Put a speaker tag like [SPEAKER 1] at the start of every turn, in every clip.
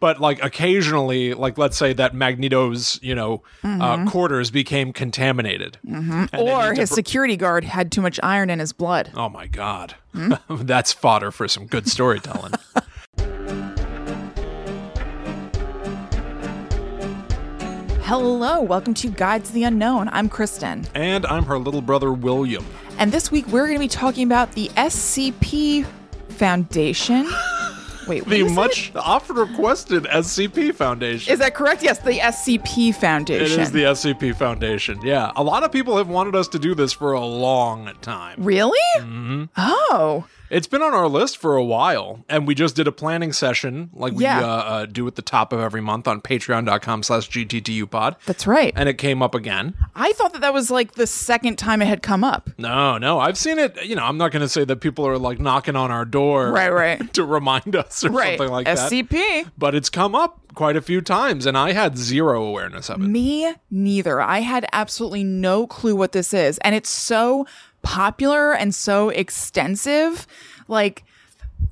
[SPEAKER 1] but like occasionally, like let's say that Magneto's, you know, uh, mm-hmm. quarters became contaminated. Mm-hmm. They
[SPEAKER 2] Or his
[SPEAKER 1] br-
[SPEAKER 2] security guard had too much iron in his blood.
[SPEAKER 1] Oh my God. Hmm? That's fodder for some good storytelling.
[SPEAKER 2] Hello, welcome to Guides to the Unknown. I'm Kristen.
[SPEAKER 1] and I'm her little brother, William.
[SPEAKER 2] And this week we're going to be talking about the SCP Foundation. Wait,
[SPEAKER 1] The
[SPEAKER 2] is it?
[SPEAKER 1] much often requested SCP Foundation.
[SPEAKER 2] Is that correct? Yes, the SCP Foundation.
[SPEAKER 1] is the SCP Foundation. Yeah. A lot of people have wanted us to do this for a long time.
[SPEAKER 2] Really?
[SPEAKER 1] Mm-hmm.
[SPEAKER 2] Oh.
[SPEAKER 1] It's been on our list for a while, and we just did a planning session like we
[SPEAKER 2] Yeah.
[SPEAKER 1] uh, uh, do at the top of every month on patreon.com slash gttupod.
[SPEAKER 2] That's right.
[SPEAKER 1] And it came up again.
[SPEAKER 2] I thought that that was like the second time it had come up.
[SPEAKER 1] No, no, I've seen it. You know, I'm not going to say that people are like knocking on our door
[SPEAKER 2] Right, right.
[SPEAKER 1] to remind us or
[SPEAKER 2] Right.
[SPEAKER 1] something like that.
[SPEAKER 2] SCP.
[SPEAKER 1] But it's come up quite a few times, and I had zero awareness of it.
[SPEAKER 2] Me neither. I had absolutely no clue what this is. And it's so popular and so extensive. Like,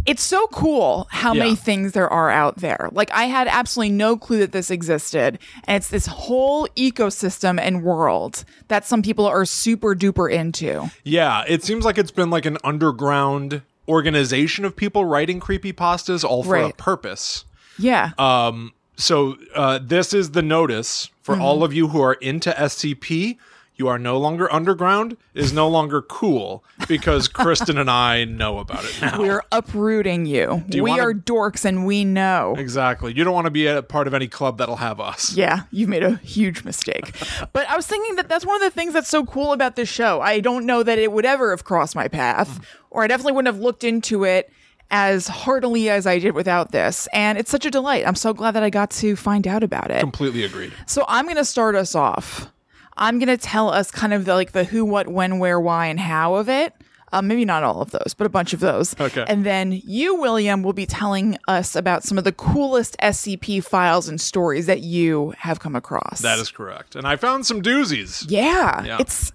[SPEAKER 2] it's so cool how
[SPEAKER 1] Yeah.
[SPEAKER 2] many things there are out there. Like, I had absolutely no clue that this existed. And it's this whole ecosystem and world that some people are super duper into.
[SPEAKER 1] Yeah, it seems like it's been like an underground organization of people writing creepy pastas all for a purpose.
[SPEAKER 2] Yeah.
[SPEAKER 1] Um, so uh, this is the notice for
[SPEAKER 2] Mm-hmm.
[SPEAKER 1] all of you who are into SCP. You are no longer underground. is no longer cool because Kristen and I know about it now.
[SPEAKER 2] We're uprooting you.
[SPEAKER 1] you
[SPEAKER 2] we
[SPEAKER 1] wanna-
[SPEAKER 2] are dorks and we know.
[SPEAKER 1] exactly. You don't want to be a part of any club that'll have us.
[SPEAKER 2] Yeah, you've made a huge mistake. but I was thinking that that's one of the things that's so cool about this show. I don't know that it would ever have crossed my path, or I definitely wouldn't have looked into it as heartily as I did without this. And it's such a delight. I'm so glad that I got to find out about it.
[SPEAKER 1] Completely agreed.
[SPEAKER 2] So I'm going to start us off. I'm going to tell us kind of the like the who, what, when, where, why, and how of it. Uh, maybe not all of those, but a bunch of those.
[SPEAKER 1] Okay.
[SPEAKER 2] And then you, William, will be telling us about some of the coolest SCP files and stories that you have come across.
[SPEAKER 1] That is correct. And I found some doozies.
[SPEAKER 2] Yeah.
[SPEAKER 1] Yeah.
[SPEAKER 2] It's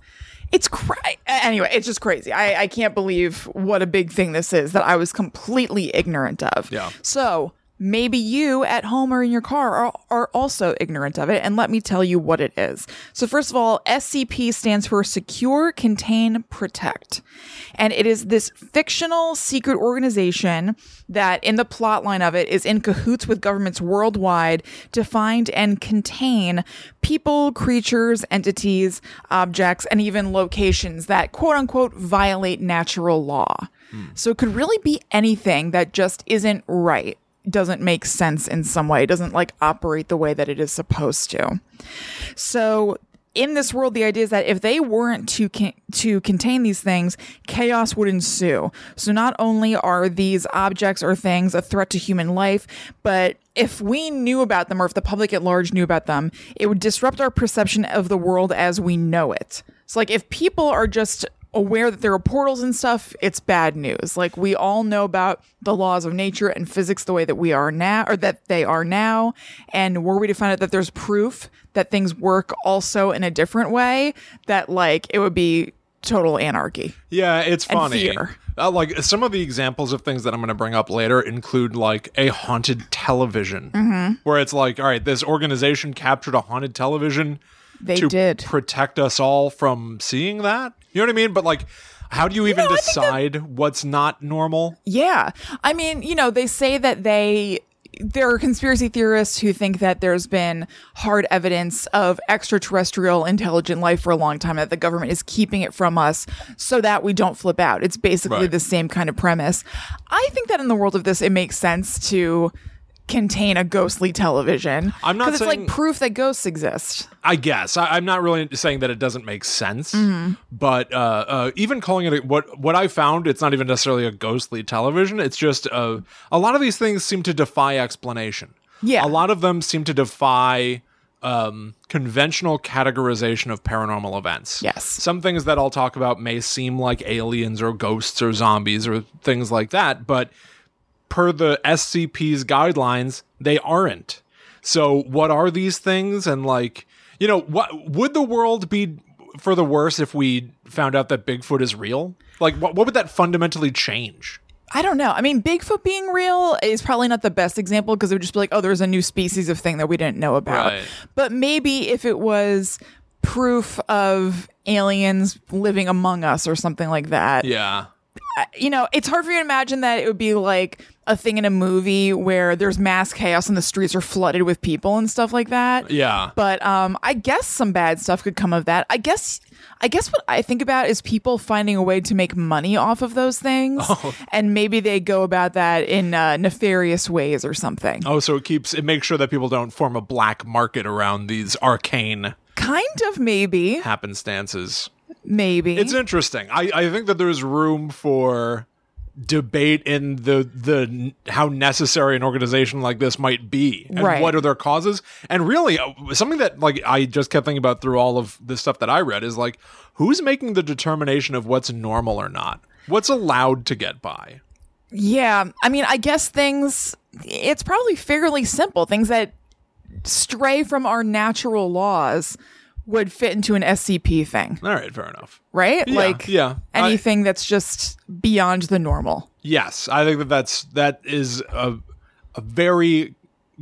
[SPEAKER 2] it's cra- anyway, it's just crazy. I, I can't believe what a big thing this is that I was completely ignorant of.
[SPEAKER 1] Yeah.
[SPEAKER 2] So maybe you at home or in your car are, are also ignorant of it. And let me tell you what it is. So, first of all, SCP stands for Secure, Contain, Protect. And it is this fictional secret organization that, in the plot line of it, is in cahoots with governments worldwide to find and contain people, creatures, entities, objects, and even locations that quote unquote violate natural law. Hmm. So it could really be anything that just isn't right doesn't make sense in some way. It doesn't like operate the way that it is supposed to. So in this world, the idea is that if they weren't to to contain these things, chaos would ensue. So not only are these objects or things a threat to human life, but if we knew about them or if the public at large knew about them, it would disrupt our perception of the world as we know it. So like if people are just aware that there are portals and stuff, it's bad news. Like we all know about the laws of nature and physics the way that we are now, or that they are now. And were we to find out that there's proof that things work also in a different way, that like it would be total anarchy.
[SPEAKER 1] Yeah, it's funny. Uh, like some of the examples of things that I'm going to bring up later include like a haunted television,
[SPEAKER 2] Mm-hmm.
[SPEAKER 1] where it's like, all right, this organization captured a haunted television
[SPEAKER 2] They
[SPEAKER 1] to
[SPEAKER 2] did.
[SPEAKER 1] protect us all from seeing that. You know what I mean? But like, how do you even
[SPEAKER 2] think that-
[SPEAKER 1] decide what's not normal?
[SPEAKER 2] Yeah. I mean, you know, they say that they there are conspiracy theorists who think that there's been hard evidence of extraterrestrial intelligent life for a long time that the government is keeping it from us so that we don't flip out. It's basically
[SPEAKER 1] Right.
[SPEAKER 2] the same kind of premise. I think that in the world of this it makes sense to contain a ghostly television.
[SPEAKER 1] I'm not
[SPEAKER 2] because it's like proof that ghosts exist.
[SPEAKER 1] I guess I, I'm not really saying that it doesn't make sense,
[SPEAKER 2] Mm-hmm.
[SPEAKER 1] but uh, uh, even calling it a, what what I found, it's not even necessarily a ghostly television. It's just uh, a lot of these things seem to defy explanation.
[SPEAKER 2] Yeah.
[SPEAKER 1] a lot of them seem to defy um, conventional categorization of paranormal events.
[SPEAKER 2] Yes.
[SPEAKER 1] some things that I'll talk about may seem like aliens or ghosts or zombies or things like that, but per the SCP's guidelines, they aren't. So, what are these things? And like, you know, what would the world be for the worse if we found out that Bigfoot is real? Like, what, what would that fundamentally change?
[SPEAKER 2] I don't know. I mean, Bigfoot being real is probably not the best example because it would just be like, oh, there's a new species of thing that we didn't know about.
[SPEAKER 1] Right.
[SPEAKER 2] But maybe if it was proof of aliens living among us or something like that,
[SPEAKER 1] Yeah.
[SPEAKER 2] you know, it's hard for you to imagine that it would be like a thing in a movie where there's mass chaos and the streets are flooded with people and stuff like that.
[SPEAKER 1] Yeah.
[SPEAKER 2] But um, I guess some bad stuff could come of that. I guess. I guess what I think about is people finding a way to make money off of those things,
[SPEAKER 1] Oh.
[SPEAKER 2] and maybe they go about that in uh, nefarious ways or something.
[SPEAKER 1] Oh, so it keeps it makes sure that people don't form a black market around these arcane
[SPEAKER 2] Kind of, maybe,
[SPEAKER 1] happenstances.
[SPEAKER 2] maybe.
[SPEAKER 1] It's interesting. I, I think that there's room for debate in the the how necessary an organization like this might be and
[SPEAKER 2] Right.
[SPEAKER 1] what are their causes and really uh, something that like i just kept thinking about through all of the stuff that i read is like who's making the determination of what's normal or not what's allowed to get by
[SPEAKER 2] Yeah, I mean, I guess things. It's probably fairly simple. Things that stray from our natural laws would fit into an SCP thing,
[SPEAKER 1] all right fair enough
[SPEAKER 2] right?
[SPEAKER 1] Yeah,
[SPEAKER 2] like
[SPEAKER 1] yeah. I-
[SPEAKER 2] anything that's just beyond the normal.
[SPEAKER 1] Yes, I think that that's that is a a very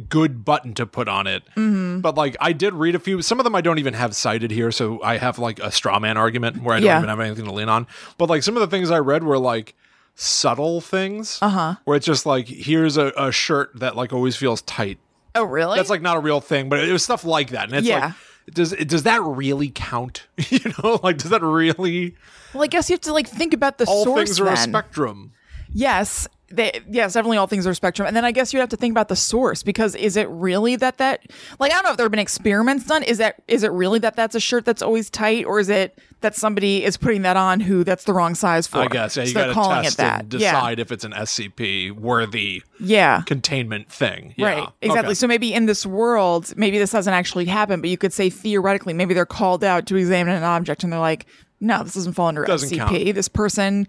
[SPEAKER 1] good button to put on it.
[SPEAKER 2] Mm-hmm.
[SPEAKER 1] But like I did read a few some of them I don't even have cited here so I have like a straw man argument where I don't
[SPEAKER 2] Yeah.
[SPEAKER 1] even have anything to lean on. But like some of the things I read were like subtle things. Uh-huh. Where it's just like here's a, a shirt that like always feels tight.
[SPEAKER 2] Oh, really?
[SPEAKER 1] That's like not a real thing, but it was stuff like that. And it's
[SPEAKER 2] Yeah.
[SPEAKER 1] like does does that really count? you know, like does that really
[SPEAKER 2] well, I guess you have to like think about the
[SPEAKER 1] all
[SPEAKER 2] source.
[SPEAKER 1] things are a spectrum?
[SPEAKER 2] Yes. They, yes, definitely all things are spectrum. And then I guess you have to think about the source because is it really that that like I don't know if there have been experiments done. Is that is it really that that's a shirt that's always tight, or is it that somebody is putting that on who that's the wrong size for?
[SPEAKER 1] I guess yeah, you
[SPEAKER 2] So they're
[SPEAKER 1] got to
[SPEAKER 2] calling
[SPEAKER 1] test
[SPEAKER 2] it that.
[SPEAKER 1] and decide if it's an SCP worthy
[SPEAKER 2] Yeah. yeah.
[SPEAKER 1] containment thing. Yeah.
[SPEAKER 2] Right, exactly.
[SPEAKER 1] Okay.
[SPEAKER 2] So maybe in this world, maybe this hasn't actually happened, but you could say theoretically, maybe they're called out to examine an object and they're like, no, this doesn't fall under
[SPEAKER 1] Doesn't
[SPEAKER 2] SCP.
[SPEAKER 1] count.
[SPEAKER 2] This person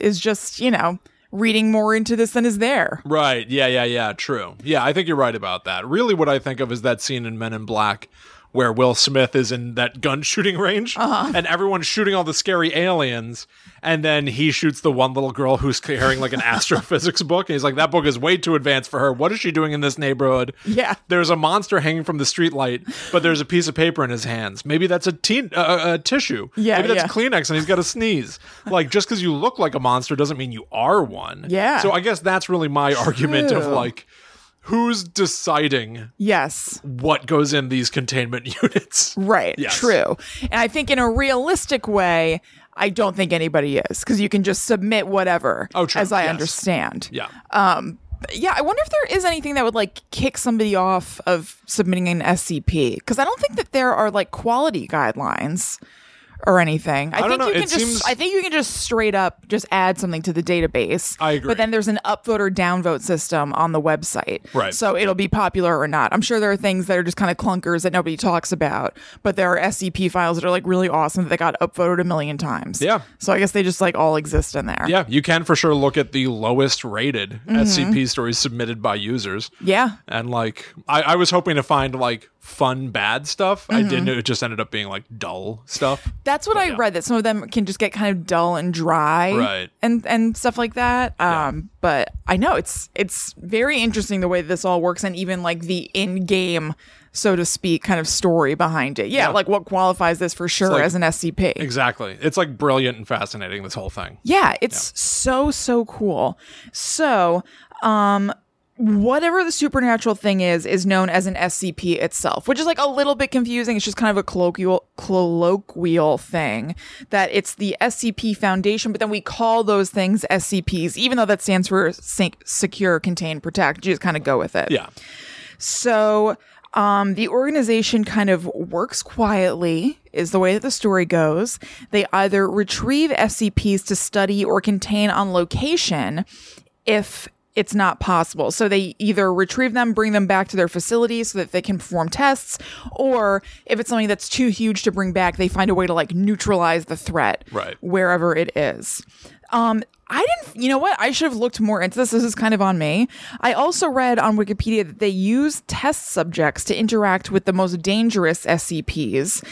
[SPEAKER 2] is just, you know, reading more into this than is there.
[SPEAKER 1] Right. Yeah, yeah, yeah. True. Yeah, I think you're right about that. Really, what I think of is that scene in Men in Black where Will Smith is in that gun shooting range
[SPEAKER 2] Uh-huh.
[SPEAKER 1] and everyone's shooting all the scary aliens. And then he shoots the one little girl who's carrying like an astrophysics book. And he's like, that book is way too advanced for her. What is she doing in this neighborhood?
[SPEAKER 2] Yeah.
[SPEAKER 1] There's a monster hanging from the streetlight, but there's a piece of paper in his hands. Maybe that's a, teen, uh, a tissue.
[SPEAKER 2] Yeah,
[SPEAKER 1] Maybe that's
[SPEAKER 2] yeah.
[SPEAKER 1] Kleenex and he's got a sneeze. Like, just because you look like a monster doesn't mean you are one.
[SPEAKER 2] Yeah.
[SPEAKER 1] So I guess that's really my argument of like, who's deciding
[SPEAKER 2] Yes.
[SPEAKER 1] what goes in these containment units?
[SPEAKER 2] Right.
[SPEAKER 1] Yes.
[SPEAKER 2] True. And I think in a realistic way, I don't think anybody is because you can just submit whatever,
[SPEAKER 1] Oh, true.
[SPEAKER 2] as I
[SPEAKER 1] Yes.
[SPEAKER 2] understand.
[SPEAKER 1] Yeah.
[SPEAKER 2] um Yeah, I wonder if there is anything that would like kick somebody off of submitting an SCP because I don't think that there are like quality guidelines or anything. I,
[SPEAKER 1] don't
[SPEAKER 2] think
[SPEAKER 1] know.
[SPEAKER 2] you can
[SPEAKER 1] It
[SPEAKER 2] just
[SPEAKER 1] seems-
[SPEAKER 2] I think you can just straight up just add something to the database.
[SPEAKER 1] I agree.
[SPEAKER 2] But then there's an upvote or downvote system on the website.
[SPEAKER 1] Right.
[SPEAKER 2] So it'll be popular or not. I'm sure there are things that are just kind of clunkers that nobody talks about, but there are SCP files that are like really awesome that got upvoted a million times.
[SPEAKER 1] Yeah.
[SPEAKER 2] So I guess they just like all exist in there.
[SPEAKER 1] Yeah, you can for sure look at the lowest rated
[SPEAKER 2] Mm-hmm.
[SPEAKER 1] SCP stories submitted by users.
[SPEAKER 2] Yeah.
[SPEAKER 1] And like, I, I was hoping to find like fun bad stuff.
[SPEAKER 2] Mm-hmm.
[SPEAKER 1] I didn't. It just ended up being like dull stuff.
[SPEAKER 2] That's what I
[SPEAKER 1] yeah.
[SPEAKER 2] read. That some of them can just get kind of dull and dry,
[SPEAKER 1] Right.
[SPEAKER 2] And and stuff like that. Um, but I know it's it's very interesting the way this all works, and even like the in game, so to speak, kind of story behind it. Yeah,
[SPEAKER 1] Yeah.
[SPEAKER 2] like what qualifies this for sure
[SPEAKER 1] like-
[SPEAKER 2] as an SCP.
[SPEAKER 1] Exactly. It's like brilliant and fascinating. This whole thing.
[SPEAKER 2] Yeah, it's so so cool. So, um whatever the supernatural thing is is known as an SCP itself, which is like a little bit confusing. It's just kind of a colloquial colloquial thing that it's the SCP Foundation, but then we call those things SCPs even though that stands for Sec- secure, contain, protect. You just kind of go with it.
[SPEAKER 1] Yeah.
[SPEAKER 2] So, um, the organization kind of works quietly, is the way that the story goes. They either retrieve SCPs to study or contain on location if it's not possible. So they either retrieve them, bring them back to their facility so that they can perform tests, or if it's something that's too huge to bring back, they find a way to like neutralize the threat
[SPEAKER 1] Right.
[SPEAKER 2] wherever it is. Um, I didn't, you know what? I should have looked more into this. This is kind of on me. I also read on Wikipedia that they use test subjects to interact with the most dangerous SCPs.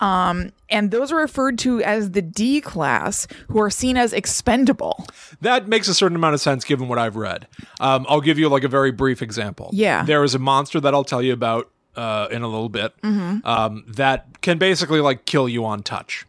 [SPEAKER 2] Um, and those are referred to as the D class, who are seen as expendable.
[SPEAKER 1] That makes a certain amount of sense given what I've read. Um, I'll give you like a very brief example.
[SPEAKER 2] Yeah.
[SPEAKER 1] There is a monster that I'll tell you about uh, in a little bit um, that can basically like kill you on touch.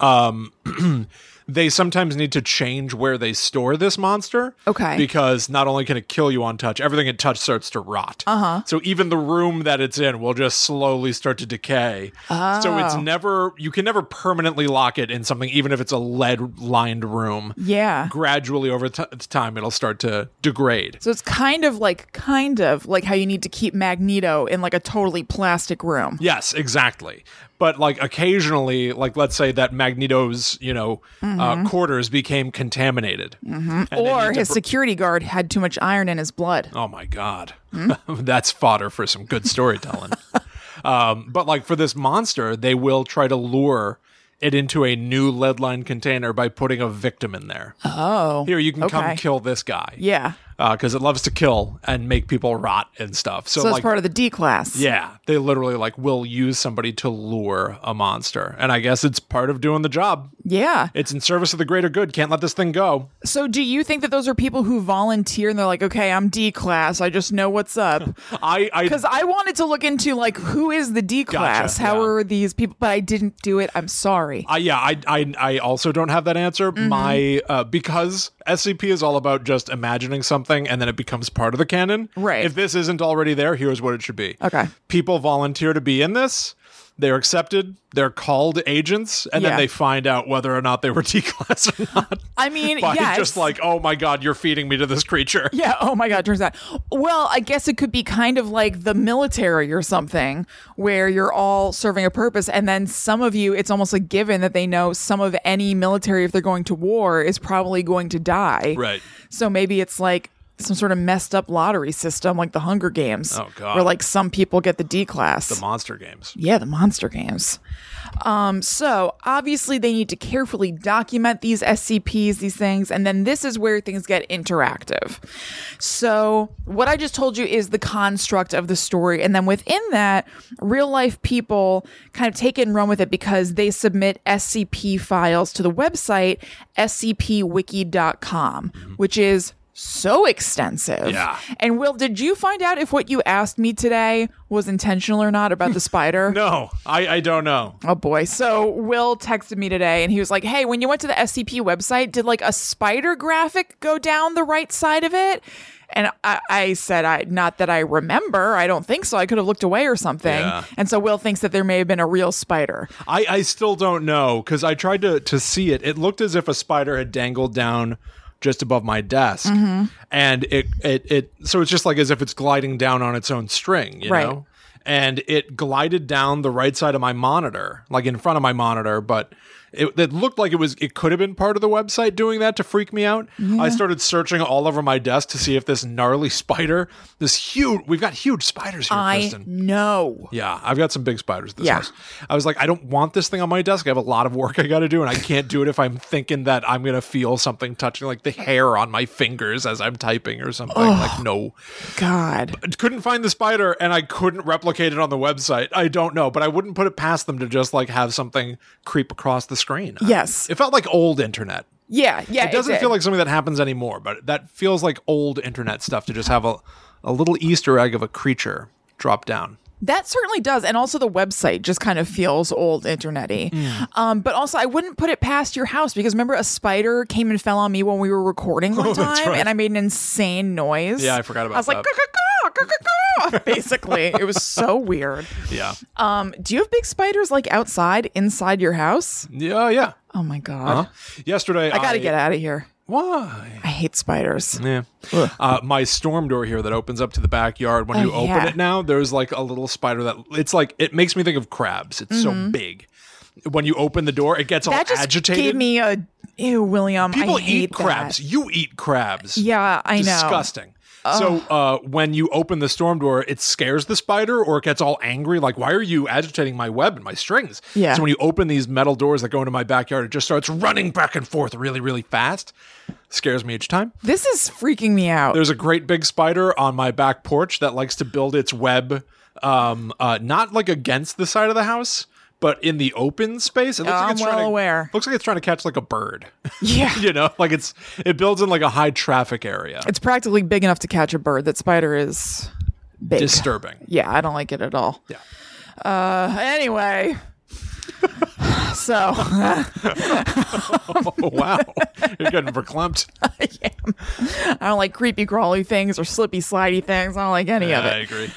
[SPEAKER 1] Um, they sometimes need to change where they store this monster.
[SPEAKER 2] Okay.
[SPEAKER 1] Because not only can it kill you on touch, everything it touch starts to rot. Uh huh. So even the room that it's in will just slowly start to decay. Oh. So it's never you can never permanently lock it in something, even if it's a lead lined room.
[SPEAKER 2] Yeah.
[SPEAKER 1] Gradually over t- time, it'll start to degrade.
[SPEAKER 2] So it's kind of like, kind of like how you need to keep Magneto in like a totally plastic room.
[SPEAKER 1] Yes, exactly. But like occasionally, like let's say that Magneto's, you know, uh, quarters became contaminated, they
[SPEAKER 2] Or his
[SPEAKER 1] br-
[SPEAKER 2] security guard had too much iron in his blood.
[SPEAKER 1] oh my god, that's fodder for some good storytelling. um, but like for this monster, they will try to lure it into a new lead line container by putting a victim in there.
[SPEAKER 2] Oh.
[SPEAKER 1] Here, you can come kill this guy.
[SPEAKER 2] Yeah.
[SPEAKER 1] Because it loves to kill and make people rot and stuff. So,
[SPEAKER 2] So that's
[SPEAKER 1] like,
[SPEAKER 2] part of the D class.
[SPEAKER 1] Yeah, they literally like will use somebody to lure a monster. And I guess it's part of doing the job.
[SPEAKER 2] Yeah.
[SPEAKER 1] It's in service of the greater good. Can't let this thing go.
[SPEAKER 2] So do you think that those are people who volunteer and they're like, okay, I'm D class. I just know what's up.
[SPEAKER 1] I I
[SPEAKER 2] Because I wanted to look into like who is the D class? How
[SPEAKER 1] yeah.
[SPEAKER 2] are these people? But I didn't do it. I'm sorry.
[SPEAKER 1] I yeah, I, I I also don't have that answer.
[SPEAKER 2] Mm-hmm.
[SPEAKER 1] My uh, because SCP is all about just imagining something and then it becomes part of the canon.
[SPEAKER 2] Right.
[SPEAKER 1] If this isn't already there, here's what it should be.
[SPEAKER 2] Okay.
[SPEAKER 1] People volunteer to be in this. They're accepted. They're called agents, and
[SPEAKER 2] Yeah.
[SPEAKER 1] then they find out whether or not they were D class or not.
[SPEAKER 2] I mean,
[SPEAKER 1] By
[SPEAKER 2] yes.
[SPEAKER 1] just like, oh my god, you're feeding me to this creature.
[SPEAKER 2] Yeah. Oh my God. Turns out. Well, I guess it could be kind of like the military or something where you're all serving a purpose. And then some of you, it's almost a given that they know some of any military, if they're going to war, is probably going to die.
[SPEAKER 1] Right.
[SPEAKER 2] So maybe it's like some sort of messed up lottery system like the Hunger Games.
[SPEAKER 1] Oh, God.
[SPEAKER 2] Where like some people get the D class.
[SPEAKER 1] The monster games.
[SPEAKER 2] Yeah, the monster games. Um, so obviously they need to carefully document these SCPs, these things, and then this is where things get interactive. So what I just told you is the construct of the story, and then within that, real life people kind of take it and run with it because they submit SCP files to the website scpwiki.com, which is so extensive.
[SPEAKER 1] Yeah.
[SPEAKER 2] And Will, did you find out if what you asked me today was intentional or not about the spider?
[SPEAKER 1] No, I, I don't know.
[SPEAKER 2] Oh boy. So Will texted me today and he was like, Hey, when you went to the SCP website, did like a spider graphic go down the right side of it? And I, I said, I not that I remember. I don't think so. I could have looked away or something.
[SPEAKER 1] Yeah.
[SPEAKER 2] And so Will thinks that there may have been a real spider.
[SPEAKER 1] I, I still don't know because I tried to, to see it. It looked as if a spider had dangled down just above my desk.
[SPEAKER 2] Mm-hmm.
[SPEAKER 1] And it, it, it, so it's just like as if it's gliding down on its own string, you
[SPEAKER 2] Right.
[SPEAKER 1] know? And it glided down the right side of my monitor, like in front of my monitor, but it, it looked like it was, it could have been part of the website doing that to freak me out. I started searching all over my desk to see if this gnarly spider, this huge, we've got huge spiders here,
[SPEAKER 2] I
[SPEAKER 1] Kristen.
[SPEAKER 2] know.
[SPEAKER 1] Yeah, I've got some big spiders this
[SPEAKER 2] Yeah.
[SPEAKER 1] house. I was like, I don't want this thing on my desk. I have a lot of work I got to do, and I can't do it if I'm thinking that I'm gonna feel something touching, like the hair on my fingers as I'm typing or something. Like, no,
[SPEAKER 2] God.
[SPEAKER 1] I couldn't find the spider, and I couldn't replicate it on the website. I don't know, but I wouldn't put it past them to just like have something creep across the screen.
[SPEAKER 2] Yes.
[SPEAKER 1] it felt like old internet.
[SPEAKER 2] Yeah. Yeah.
[SPEAKER 1] It doesn't
[SPEAKER 2] did.
[SPEAKER 1] feel like something that happens anymore, but that feels like old internet stuff to just have a a little Easter egg of a creature drop down.
[SPEAKER 2] That certainly does. And also the website just kind of feels old internety.
[SPEAKER 1] Mm.
[SPEAKER 2] Um, but also I wouldn't put it past your house because remember a spider came and fell on me when we were recording one
[SPEAKER 1] Oh,
[SPEAKER 2] time
[SPEAKER 1] right.
[SPEAKER 2] and I made an insane noise.
[SPEAKER 1] Yeah, I forgot about that.
[SPEAKER 2] I was like,
[SPEAKER 1] that.
[SPEAKER 2] "Caw, caw, caw, caw, caw," basically. it was so weird.
[SPEAKER 1] Yeah,
[SPEAKER 2] Um, do you have big spiders like outside, inside your house?
[SPEAKER 1] yeah, yeah.
[SPEAKER 2] Oh my God.
[SPEAKER 1] Yesterday,
[SPEAKER 2] I gotta get out of here.
[SPEAKER 1] Why?
[SPEAKER 2] I hate spiders.
[SPEAKER 1] Yeah. Uh, my storm door here that opens up to the backyard. When
[SPEAKER 2] Oh,
[SPEAKER 1] you open
[SPEAKER 2] yeah.
[SPEAKER 1] it now, there's like a little spider that it's like it makes me think of crabs. It's so big. When you open the door, it gets all
[SPEAKER 2] Mm-hmm. Just
[SPEAKER 1] agitated.
[SPEAKER 2] gave me a ew, William.
[SPEAKER 1] People
[SPEAKER 2] I hate
[SPEAKER 1] eat crabs.
[SPEAKER 2] that.
[SPEAKER 1] You eat crabs.
[SPEAKER 2] Yeah, I know.
[SPEAKER 1] Disgusting. So uh, when you open the storm door, it scares the spider or it gets all angry. Like, why are you agitating my web and my strings?
[SPEAKER 2] Yeah.
[SPEAKER 1] So when you open these metal doors that go into my backyard, it just starts running back and forth really, really fast. Scares me each time.
[SPEAKER 2] This is freaking me out.
[SPEAKER 1] There's a great big spider on my back porch that likes to build its web, um, uh, not like against the side of the house, but in the open space. It looks
[SPEAKER 2] I'm
[SPEAKER 1] like it's
[SPEAKER 2] well
[SPEAKER 1] trying to,
[SPEAKER 2] aware.
[SPEAKER 1] Looks like it's trying to catch like a bird.
[SPEAKER 2] yeah.
[SPEAKER 1] you know, like it's it builds in like a high traffic area.
[SPEAKER 2] It's practically big enough to catch a bird. That spider is big.
[SPEAKER 1] Disturbing.
[SPEAKER 2] yeah, I don't like it at all.
[SPEAKER 1] Yeah.
[SPEAKER 2] Uh, anyway. so
[SPEAKER 1] Oh wow, you're getting verklempt.
[SPEAKER 2] I am. I don't like creepy crawly things or slippy slidey things. I don't like any of it
[SPEAKER 1] I
[SPEAKER 2] agree
[SPEAKER 1] agree.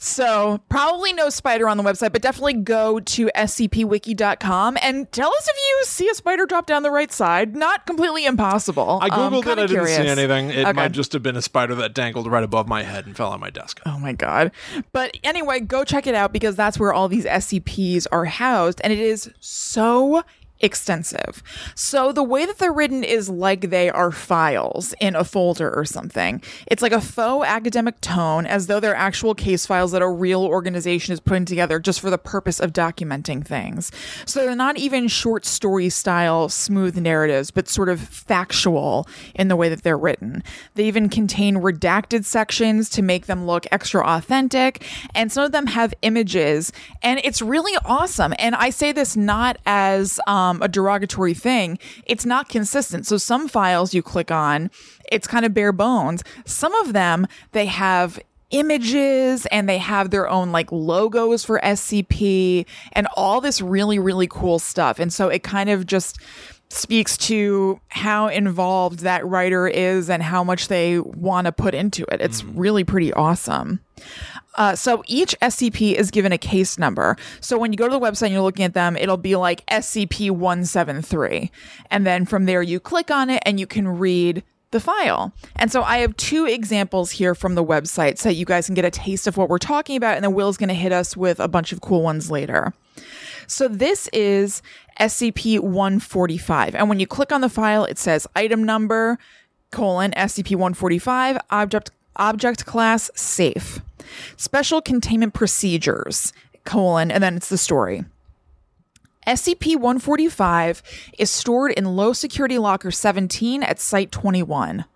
[SPEAKER 2] So probably no spider on the website, but definitely go to scpwiki.com and tell us if you see a spider drop down the right side. Not completely impossible.
[SPEAKER 1] I
[SPEAKER 2] Um,
[SPEAKER 1] googled it. I didn't see anything. It
[SPEAKER 2] Okay.
[SPEAKER 1] might just have been a spider that dangled right above my head and fell on my desk.
[SPEAKER 2] Oh my God. But anyway, go check it out because that's where all these SCPs are housed and it is so extensive. So the way that they're written is like they are files in a folder or something. It's like a faux academic tone as though they're actual case files that a real organization is putting together just for the purpose of documenting things. So they're not even short story style smooth narratives, but sort of factual in the way that they're written. They even contain redacted sections to make them look extra authentic, and some of them have images, and it's really awesome. And I say this not as um, Um, a derogatory thing, it's not consistent. So some files you click on, it's kind of bare bones. Some of them, they have images and they have their own like logos for SCP and all this really, really cool stuff. And so it kind of just speaks to how involved that writer is and how much they want to put into it. It's mm. really pretty awesome. Uh, so each SCP is given a case number. So when you go to the website and you're looking at them, it'll be like SCP 173. And then from there, you click on it and you can read the file. And so I have two examples here from the website so you guys can get a taste of what we're talking about. And then Will's going to hit us with a bunch of cool ones later. So this is SCP 145. And when you click on the file, it says item number, colon, SCP 145, object, object class safe. Special containment procedures, colon, and then it's the story. SCP 145 is stored in low security locker 17 at Site 21.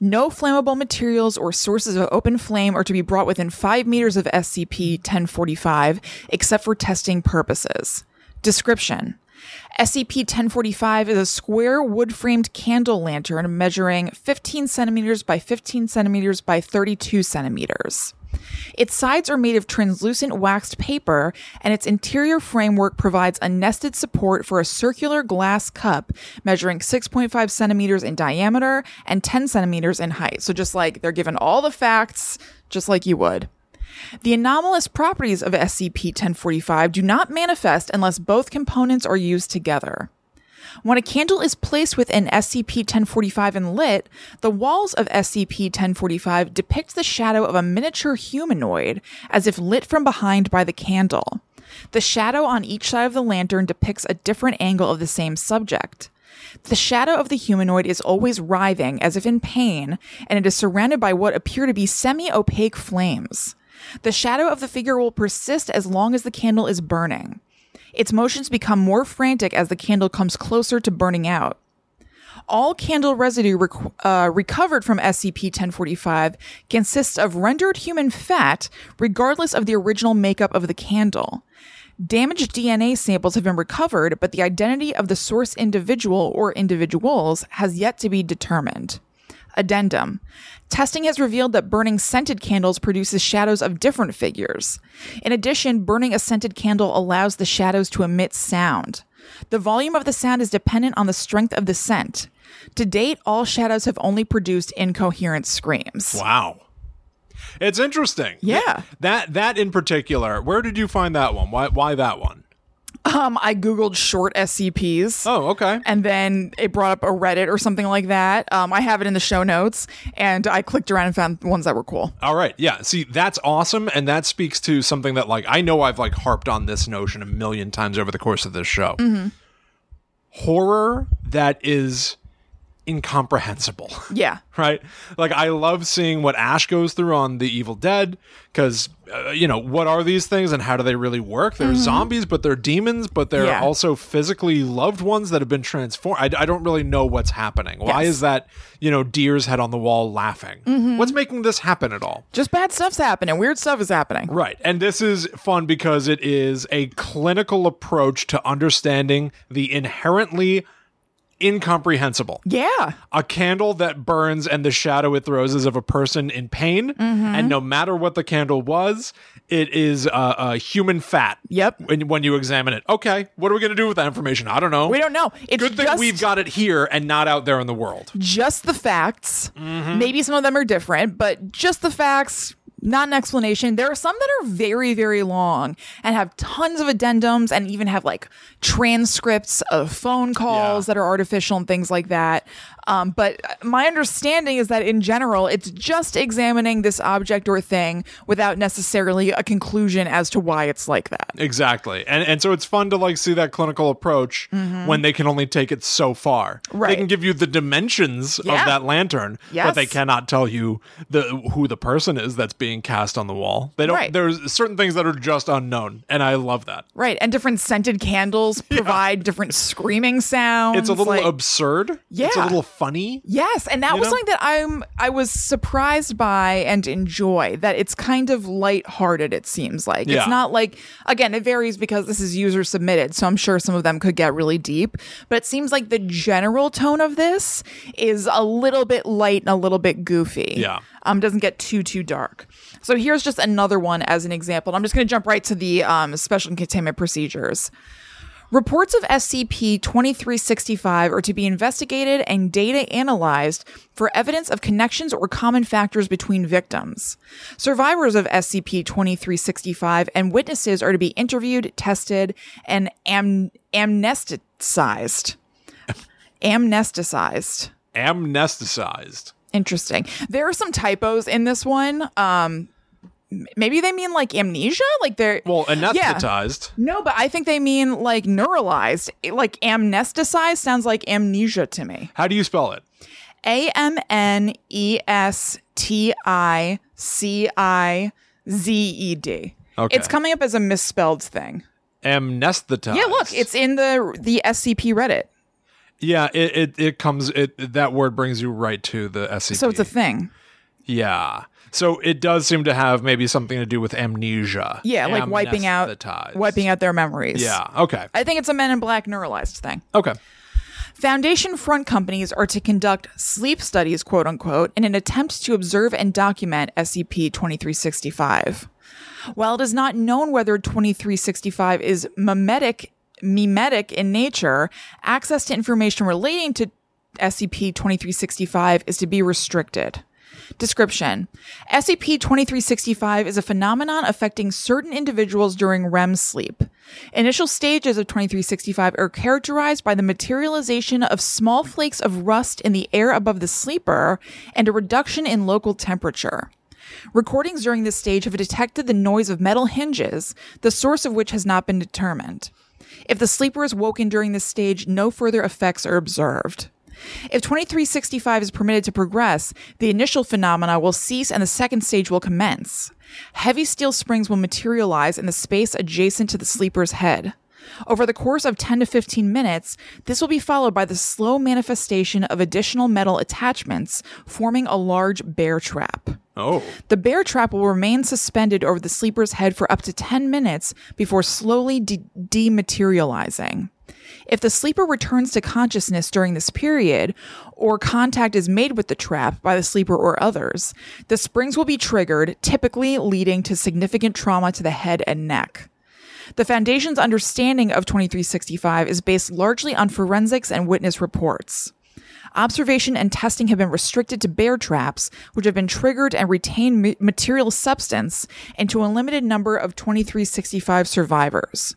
[SPEAKER 2] No flammable materials or sources of open flame are to be brought within 5 meters of SCP 1045 except for testing purposes. Description SCP 1045 is a square wood framed candle lantern measuring 15 centimeters by 15 centimeters by 32 centimeters. Its sides are made of translucent waxed paper, and its interior framework provides a nested support for a circular glass cup measuring 6.5 centimeters in diameter and 10 centimeters in height. So, just like they're given all the facts, just like you would. The anomalous properties of SCP 1045 do not manifest unless both components are used together. When a candle is placed within SCP 1045 and lit, the walls of SCP 1045 depict the shadow of a miniature humanoid as if lit from behind by the candle. The shadow on each side of the lantern depicts a different angle of the same subject. The shadow of the humanoid is always writhing as if in pain, and it is surrounded by what appear to be semi opaque flames. The shadow of the figure will persist as long as the candle is burning. Its motions become more frantic as the candle comes closer to burning out. All candle residue uh, recovered from SCP 1045 consists of rendered human fat, regardless of the original makeup of the candle. Damaged DNA samples have been recovered, but the identity of the source individual or individuals has yet to be determined. Addendum. Testing has revealed that burning scented candles produces shadows of different figures. In addition, burning a scented candle allows the shadows to emit sound. The volume of the sound is dependent on the strength of the scent. To date, all shadows have only produced incoherent screams.
[SPEAKER 1] Wow. It's interesting.
[SPEAKER 2] Yeah.
[SPEAKER 1] That that in particular, where did you find that one? Why why that one?
[SPEAKER 2] Um, I googled short SCPs.
[SPEAKER 1] Oh, okay.
[SPEAKER 2] and then it brought up a Reddit or something like that. Um, I have it in the show notes, and I clicked around and found ones that were cool.
[SPEAKER 1] All right. Yeah. See, that's awesome. And that speaks to something that, like, I know I've, like, harped on this notion a million times over the course of this show. Mm-hmm. Horror that is incomprehensible.
[SPEAKER 2] Yeah.
[SPEAKER 1] right? Like I love seeing what Ash goes through on The Evil Dead because uh, you know what are these things and how do they really work? They're zombies, but they're demons, but they're
[SPEAKER 2] Mm-hmm. Yeah.
[SPEAKER 1] also physically loved ones that have been transformed. I, I don't really know what's happening. Why is that? You know, deer's head on the wall laughing.
[SPEAKER 2] Mm-hmm.
[SPEAKER 1] What's making this happen at all?
[SPEAKER 2] Just bad stuff's happening. Weird stuff is happening.
[SPEAKER 1] Right. And this is fun because it is a clinical approach to understanding the inherently incomprehensible.
[SPEAKER 2] Yeah.
[SPEAKER 1] A candle that burns and the shadow it throws is of a person in pain. And no matter what the candle was, it is uh, uh, human fat.
[SPEAKER 2] Yep.
[SPEAKER 1] When, when you examine it. Okay, what are we going to do with that information? I don't know.
[SPEAKER 2] We don't know. It's
[SPEAKER 1] Good thing we've got it here and not out there in the world.
[SPEAKER 2] just the facts.
[SPEAKER 1] Mm-hmm.
[SPEAKER 2] Maybe some of them are different, but just the facts, not an explanation. There are some that are very, very long and have tons of addendums and even have like transcripts of phone calls
[SPEAKER 1] Yeah.
[SPEAKER 2] that are artificial and things like that. Um, but my understanding is that in general, it's just examining this object or thing without necessarily a conclusion as to why it's like that.
[SPEAKER 1] Exactly. And and so it's fun to like see that clinical approach when they can only take it so far. Right. They
[SPEAKER 2] Mm-hmm.
[SPEAKER 1] Can give you the dimensions
[SPEAKER 2] Yeah.
[SPEAKER 1] of that lantern, but they cannot tell you the who the person is that's being cast on the wall. They don't
[SPEAKER 2] Right.
[SPEAKER 1] there's certain things that are just unknown, and I love that.
[SPEAKER 2] Right. And different scented candles provide different screaming sounds.
[SPEAKER 1] It's a little
[SPEAKER 2] like-
[SPEAKER 1] absurd. Yeah, it's a little funny.
[SPEAKER 2] Yes, and that was
[SPEAKER 1] know?
[SPEAKER 2] something that I'm I was surprised by and enjoy that it's kind of lighthearted it seems like.
[SPEAKER 1] Yeah.
[SPEAKER 2] It's not like again, it varies because this is user submitted, so I'm sure some of them could get really deep, but it seems like the general tone of this is a little bit light and a little bit goofy.
[SPEAKER 1] Yeah.
[SPEAKER 2] Um doesn't get too too dark. So here's just another one as an example. I'm just going to jump right to the um, special containment procedures. Reports of SCP 2365 are to be investigated and data analyzed for evidence of connections or common factors between victims. Survivors of SCP 2365 and witnesses are to be interviewed, tested, and am- amnesticized. amnesticized.
[SPEAKER 1] Amnesticized.
[SPEAKER 2] Interesting. There are some typos in this one. Um, maybe they mean like amnesia, like they're
[SPEAKER 1] Well,
[SPEAKER 2] Yeah.
[SPEAKER 1] anesthetized.
[SPEAKER 2] No, but I think they mean like neuralized. Like amnesticized sounds like amnesia to me.
[SPEAKER 1] How do you spell it?
[SPEAKER 2] A M N E S T I C I Z E D.
[SPEAKER 1] Okay.
[SPEAKER 2] It's coming up as a misspelled thing.
[SPEAKER 1] Amnesthetized.
[SPEAKER 2] Yeah, look, it's in the the SCP Reddit.
[SPEAKER 1] Yeah. It, it it comes. It that word brings you right to the SCP.
[SPEAKER 2] So it's a thing.
[SPEAKER 1] Yeah. So it does seem to have maybe something to do with amnesia.
[SPEAKER 2] Yeah, like wiping out wiping out their memories.
[SPEAKER 1] Yeah. Okay.
[SPEAKER 2] I think it's a Men in Black neuralized thing.
[SPEAKER 1] Okay.
[SPEAKER 2] Foundation front companies are to conduct sleep studies, quote unquote, in an attempt to observe and document SCP 2365. While it is not known whether 2365 is mimetic, mimetic in nature, access to information relating to SCP 2365 is to be restricted. Description SCP 2365 is a phenomenon affecting certain individuals during REM sleep. Initial stages of 2365 are characterized by the materialization of small flakes of rust in the air above the sleeper and a reduction in local temperature. Recordings during this stage have detected the noise of metal hinges, the source of which has not been determined. If the sleeper is woken during this stage, no further effects are observed. If 2365 is permitted to progress, the initial phenomena will cease and the second stage will commence. Heavy steel springs will materialize in the space adjacent to the sleeper's head. Over the course of 10 to 15 minutes, this will be followed by the slow manifestation of additional metal attachments, forming a large bear trap.
[SPEAKER 1] Oh.
[SPEAKER 2] The bear trap will remain suspended over the sleeper's head for up to 10 minutes before slowly de- dematerializing. If the sleeper returns to consciousness during this period, or contact is made with the trap by the sleeper or others, the springs will be triggered, typically leading to significant trauma to the head and neck. The Foundation's understanding of 2365 is based largely on forensics and witness reports. Observation and testing have been restricted to bear traps, which have been triggered and retain material substance, and to a limited number of 2365 survivors.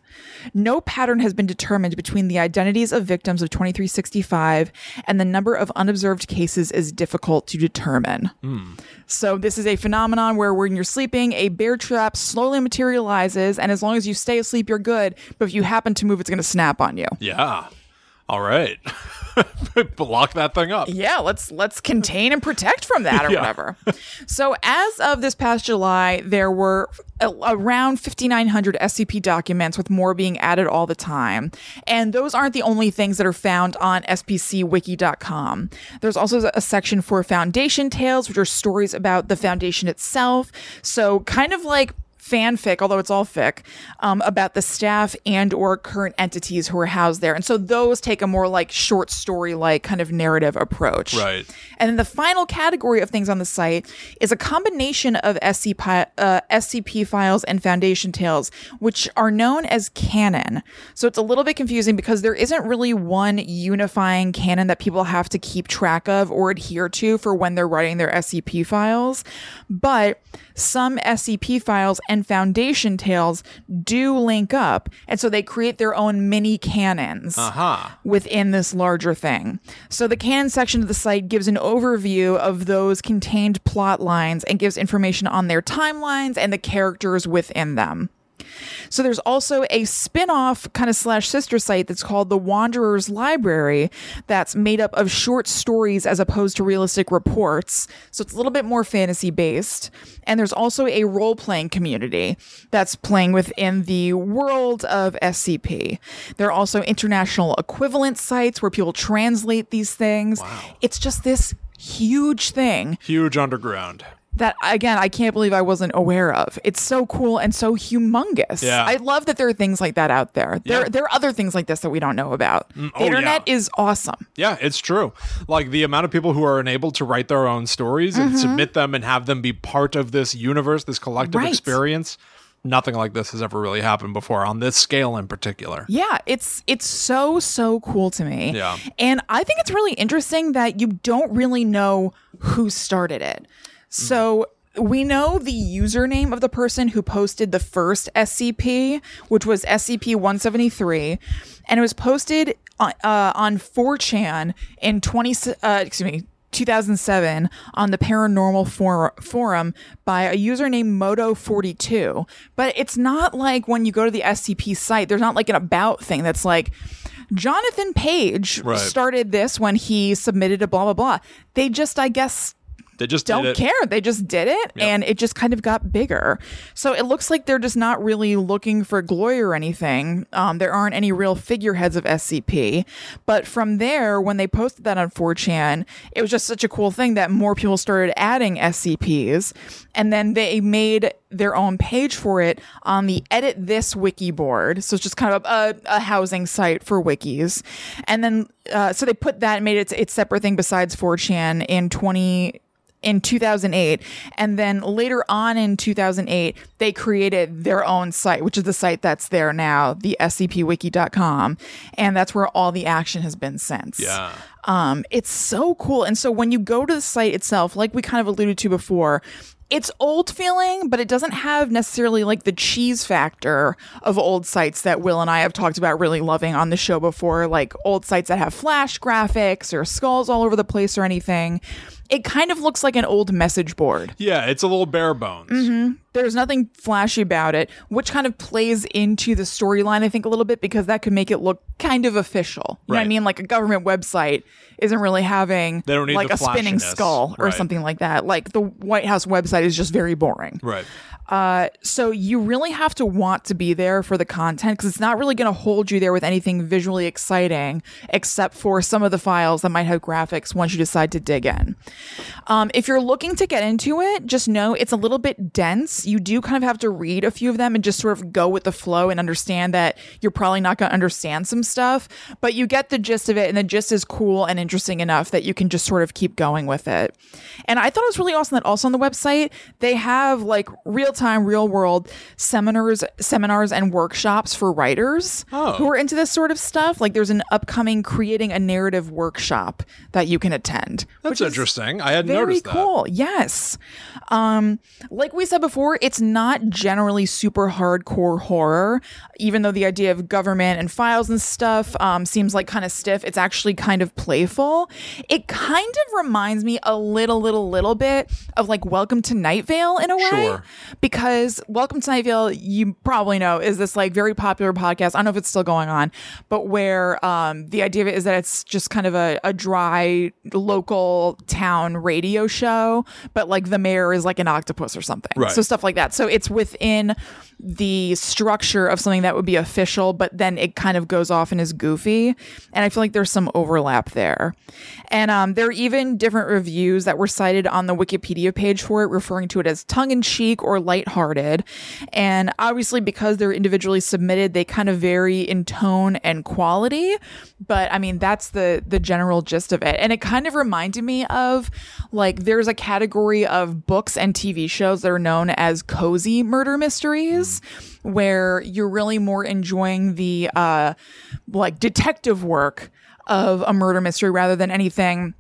[SPEAKER 2] No pattern has been determined between the identities of victims of 2365, and the number of unobserved cases is difficult to determine. Hmm. So this is a phenomenon where when you're sleeping, a bear trap slowly materializes, and as long as you stay asleep, you're good. But if you happen to move, it's going to snap on you.
[SPEAKER 1] Yeah. All right. Block that thing up.
[SPEAKER 2] yeah let's let's contain and protect from that or
[SPEAKER 1] Yeah.
[SPEAKER 2] whatever so as of this past july there were around 5900 scp documents with more being added all the time and those aren't the only things that are found on spcwiki.com there's also a section for foundation tales which are stories about the foundation itself so kind of like fanfic, although it's all fic, um, about the staff and or current entities who are housed there. And so those take a more like short story like kind of narrative approach.
[SPEAKER 1] Right.
[SPEAKER 2] And then the final category of things on the site is a combination of SCP, uh, SCP files and Foundation tales, which are known as canon. So it's a little bit confusing because there isn't really one unifying canon that people have to keep track of or adhere to for when they're writing their SCP files. But some SCP files and Foundation tales do link up. And so they create their own mini canons
[SPEAKER 1] Aha.
[SPEAKER 2] within this larger thing. So the canon section of the site gives an overview of those contained plot lines and gives information on their timelines and the characters within them. So there's also a spin-off kind of slash sister site that's called the Wanderer's Library that's made up of short stories as opposed to realistic reports. So it's a little bit more fantasy based. And there's also a role-playing community that's playing within the world of SCP. There are also international equivalent sites where people translate these things. It's just this huge thing
[SPEAKER 1] Huge underground.
[SPEAKER 2] That again I can't believe I wasn't aware of. It's so cool and so humongous.
[SPEAKER 1] Yeah.
[SPEAKER 2] I love that there are things like that out there. There
[SPEAKER 1] Yeah.
[SPEAKER 2] there are other things like this that we don't know about. Mm, oh, the
[SPEAKER 1] oh,
[SPEAKER 2] internet
[SPEAKER 1] yeah.
[SPEAKER 2] is awesome.
[SPEAKER 1] Yeah, it's true. Like the amount of people who are enabled to write their own stories and mm-hmm. submit them and have them be part of this universe, this collective
[SPEAKER 2] Right.
[SPEAKER 1] experience. Nothing like this has ever really happened before on this scale in particular.
[SPEAKER 2] Yeah, it's it's so so cool to me.
[SPEAKER 1] Yeah.
[SPEAKER 2] And I think it's really interesting that you don't really know who started it. So we know the username of the person who posted the first SCP, which was SCP 173, and it was posted on, uh, on 4chan in 20 uh, excuse me 2007 on the paranormal for- forum by a user named Moto42. But it's not like when you go to the SCP site, there's not like an about thing that's like, Jonathan Page
[SPEAKER 1] Right.
[SPEAKER 2] started this when he submitted a blah, blah, blah. They just, I guess,
[SPEAKER 1] They just
[SPEAKER 2] don't
[SPEAKER 1] did it.
[SPEAKER 2] care. They just did it and it just kind of got bigger. So it looks like they're just not really looking for glory or anything. Um, there aren't any real figureheads of SCP. But from there, when they posted that on 4chan, it was just such a cool thing that more people started adding SCPs. And then they made their own page for it on the Edit This wiki board. So it's just kind of a, a housing site for wikis. And then, uh, so they put that and made it its separate thing besides 4chan in 20 in 2008 and then later on in 2008 they created their own site which is the site that's there now the scpwiki.com and that's where all the action has been since
[SPEAKER 1] Yeah.
[SPEAKER 2] um it's so cool and so when you go to the site itself like we kind of alluded to before it's old feeling, but it doesn't have necessarily like the cheese factor of old sites that Will and I have talked about really loving on the show before, like old sites that have flash graphics or skulls all over the place or anything. It kind of looks like an old message board.
[SPEAKER 1] Yeah, it's a little bare bones.
[SPEAKER 2] Mm-hmm. There's nothing flashy about it, which kind of plays into the storyline, I think, a little bit because that could make it look kind of official. You know what I mean? Like a government website isn't really having
[SPEAKER 1] They don't need
[SPEAKER 2] like a spinning skull or
[SPEAKER 1] Right.
[SPEAKER 2] something like that. Like the White House website is just very boring.
[SPEAKER 1] Right.
[SPEAKER 2] Uh, so you really have to want to be there for the content because it's not really going to hold you there with anything visually exciting, except for some of the files that might have graphics once you decide to dig in. Um, if you're looking to get into it, just know it's a little bit dense. You do kind of have to read a few of them and just sort of go with the flow and understand that you're probably not going to understand some stuff, but you get the gist of it, and the gist is cool and interesting enough that you can just sort of keep going with it. And I thought it was really awesome that also on the website they have like real time, real world seminars, seminars and workshops for writers
[SPEAKER 1] Oh.
[SPEAKER 2] who are into this sort of stuff. Like there's an upcoming creating a narrative workshop that you can attend.
[SPEAKER 1] That's interesting. I hadn't noticed that.
[SPEAKER 2] cool. Yes. Um, like we said before, it's not generally super hardcore horror, even though the idea of government and files and stuff um, seems like kind of stiff. It's actually kind of playful. It kind of reminds me a little, little, little bit of like Welcome to Night Vale in a way.
[SPEAKER 1] Sure.
[SPEAKER 2] Because Welcome to Night Vale, you probably know, is this like very popular podcast. I don't know if it's still going on, but where um, the idea of it is that it's just kind of a, a dry local town radio show, but like the mayor is like an octopus or something.
[SPEAKER 1] Right.
[SPEAKER 2] So stuff like that. So it's within the structure of something that would be official, but then it kind of goes off and is goofy. And I feel like there's some overlap there. And um, there are even different reviews that were cited on the Wikipedia page for it, referring to it as tongue in cheek or lighthearted. And obviously, because they're individually submitted, they kind of vary in tone and quality. But I mean, that's the the general gist of it. And it kind of reminded me of like there's a category of books and TV shows that are known as cozy murder mysteries where you're really more enjoying the uh like detective work of a murder mystery rather than anything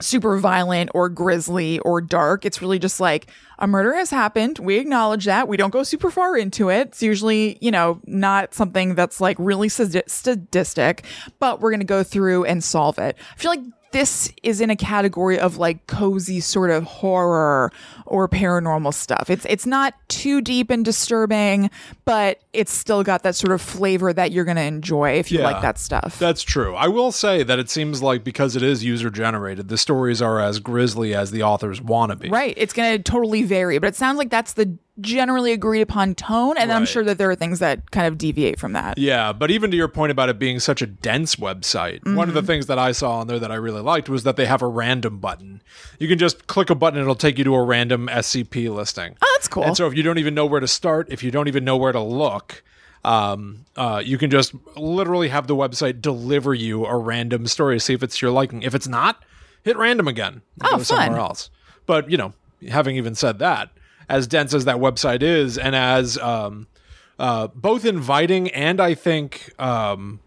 [SPEAKER 2] super violent or grisly or dark. It's really just like a murder has happened. We acknowledge that. We don't go super far into it. It's usually, you know, not something that's like really sadi- sadistic, but we're going to go through and solve it. I feel like this is in a category of like cozy sort of horror or paranormal stuff. It's it's not too deep and disturbing, but it's still got that sort of flavor that you're going to enjoy if you
[SPEAKER 1] Yeah.
[SPEAKER 2] like that stuff.
[SPEAKER 1] That's true. I will say that it seems like because it is user generated, the stories are as grisly as the authors want to be.
[SPEAKER 2] Right. It's going to totally vary, but it sounds like that's the generally agreed upon tone. And I'm sure that there are things that kind of deviate from that.
[SPEAKER 1] Yeah, but even to your point about it being such a dense website, one of the
[SPEAKER 2] Mm-hmm.
[SPEAKER 1] things that I saw on there that I really liked was that they have a random button. You can just click a button, and it'll take you to a random SCP listing.
[SPEAKER 2] Oh, that's cool.
[SPEAKER 1] And so if you don't even know where to start, if you don't even know where to look, um, uh, you can just literally have the website deliver you a random story, see if it's your liking. If it's not, hit random again.
[SPEAKER 2] Oh,
[SPEAKER 1] go somewhere else. But you know, having even said that, as dense as that website is, and as um, uh, both inviting and I think um,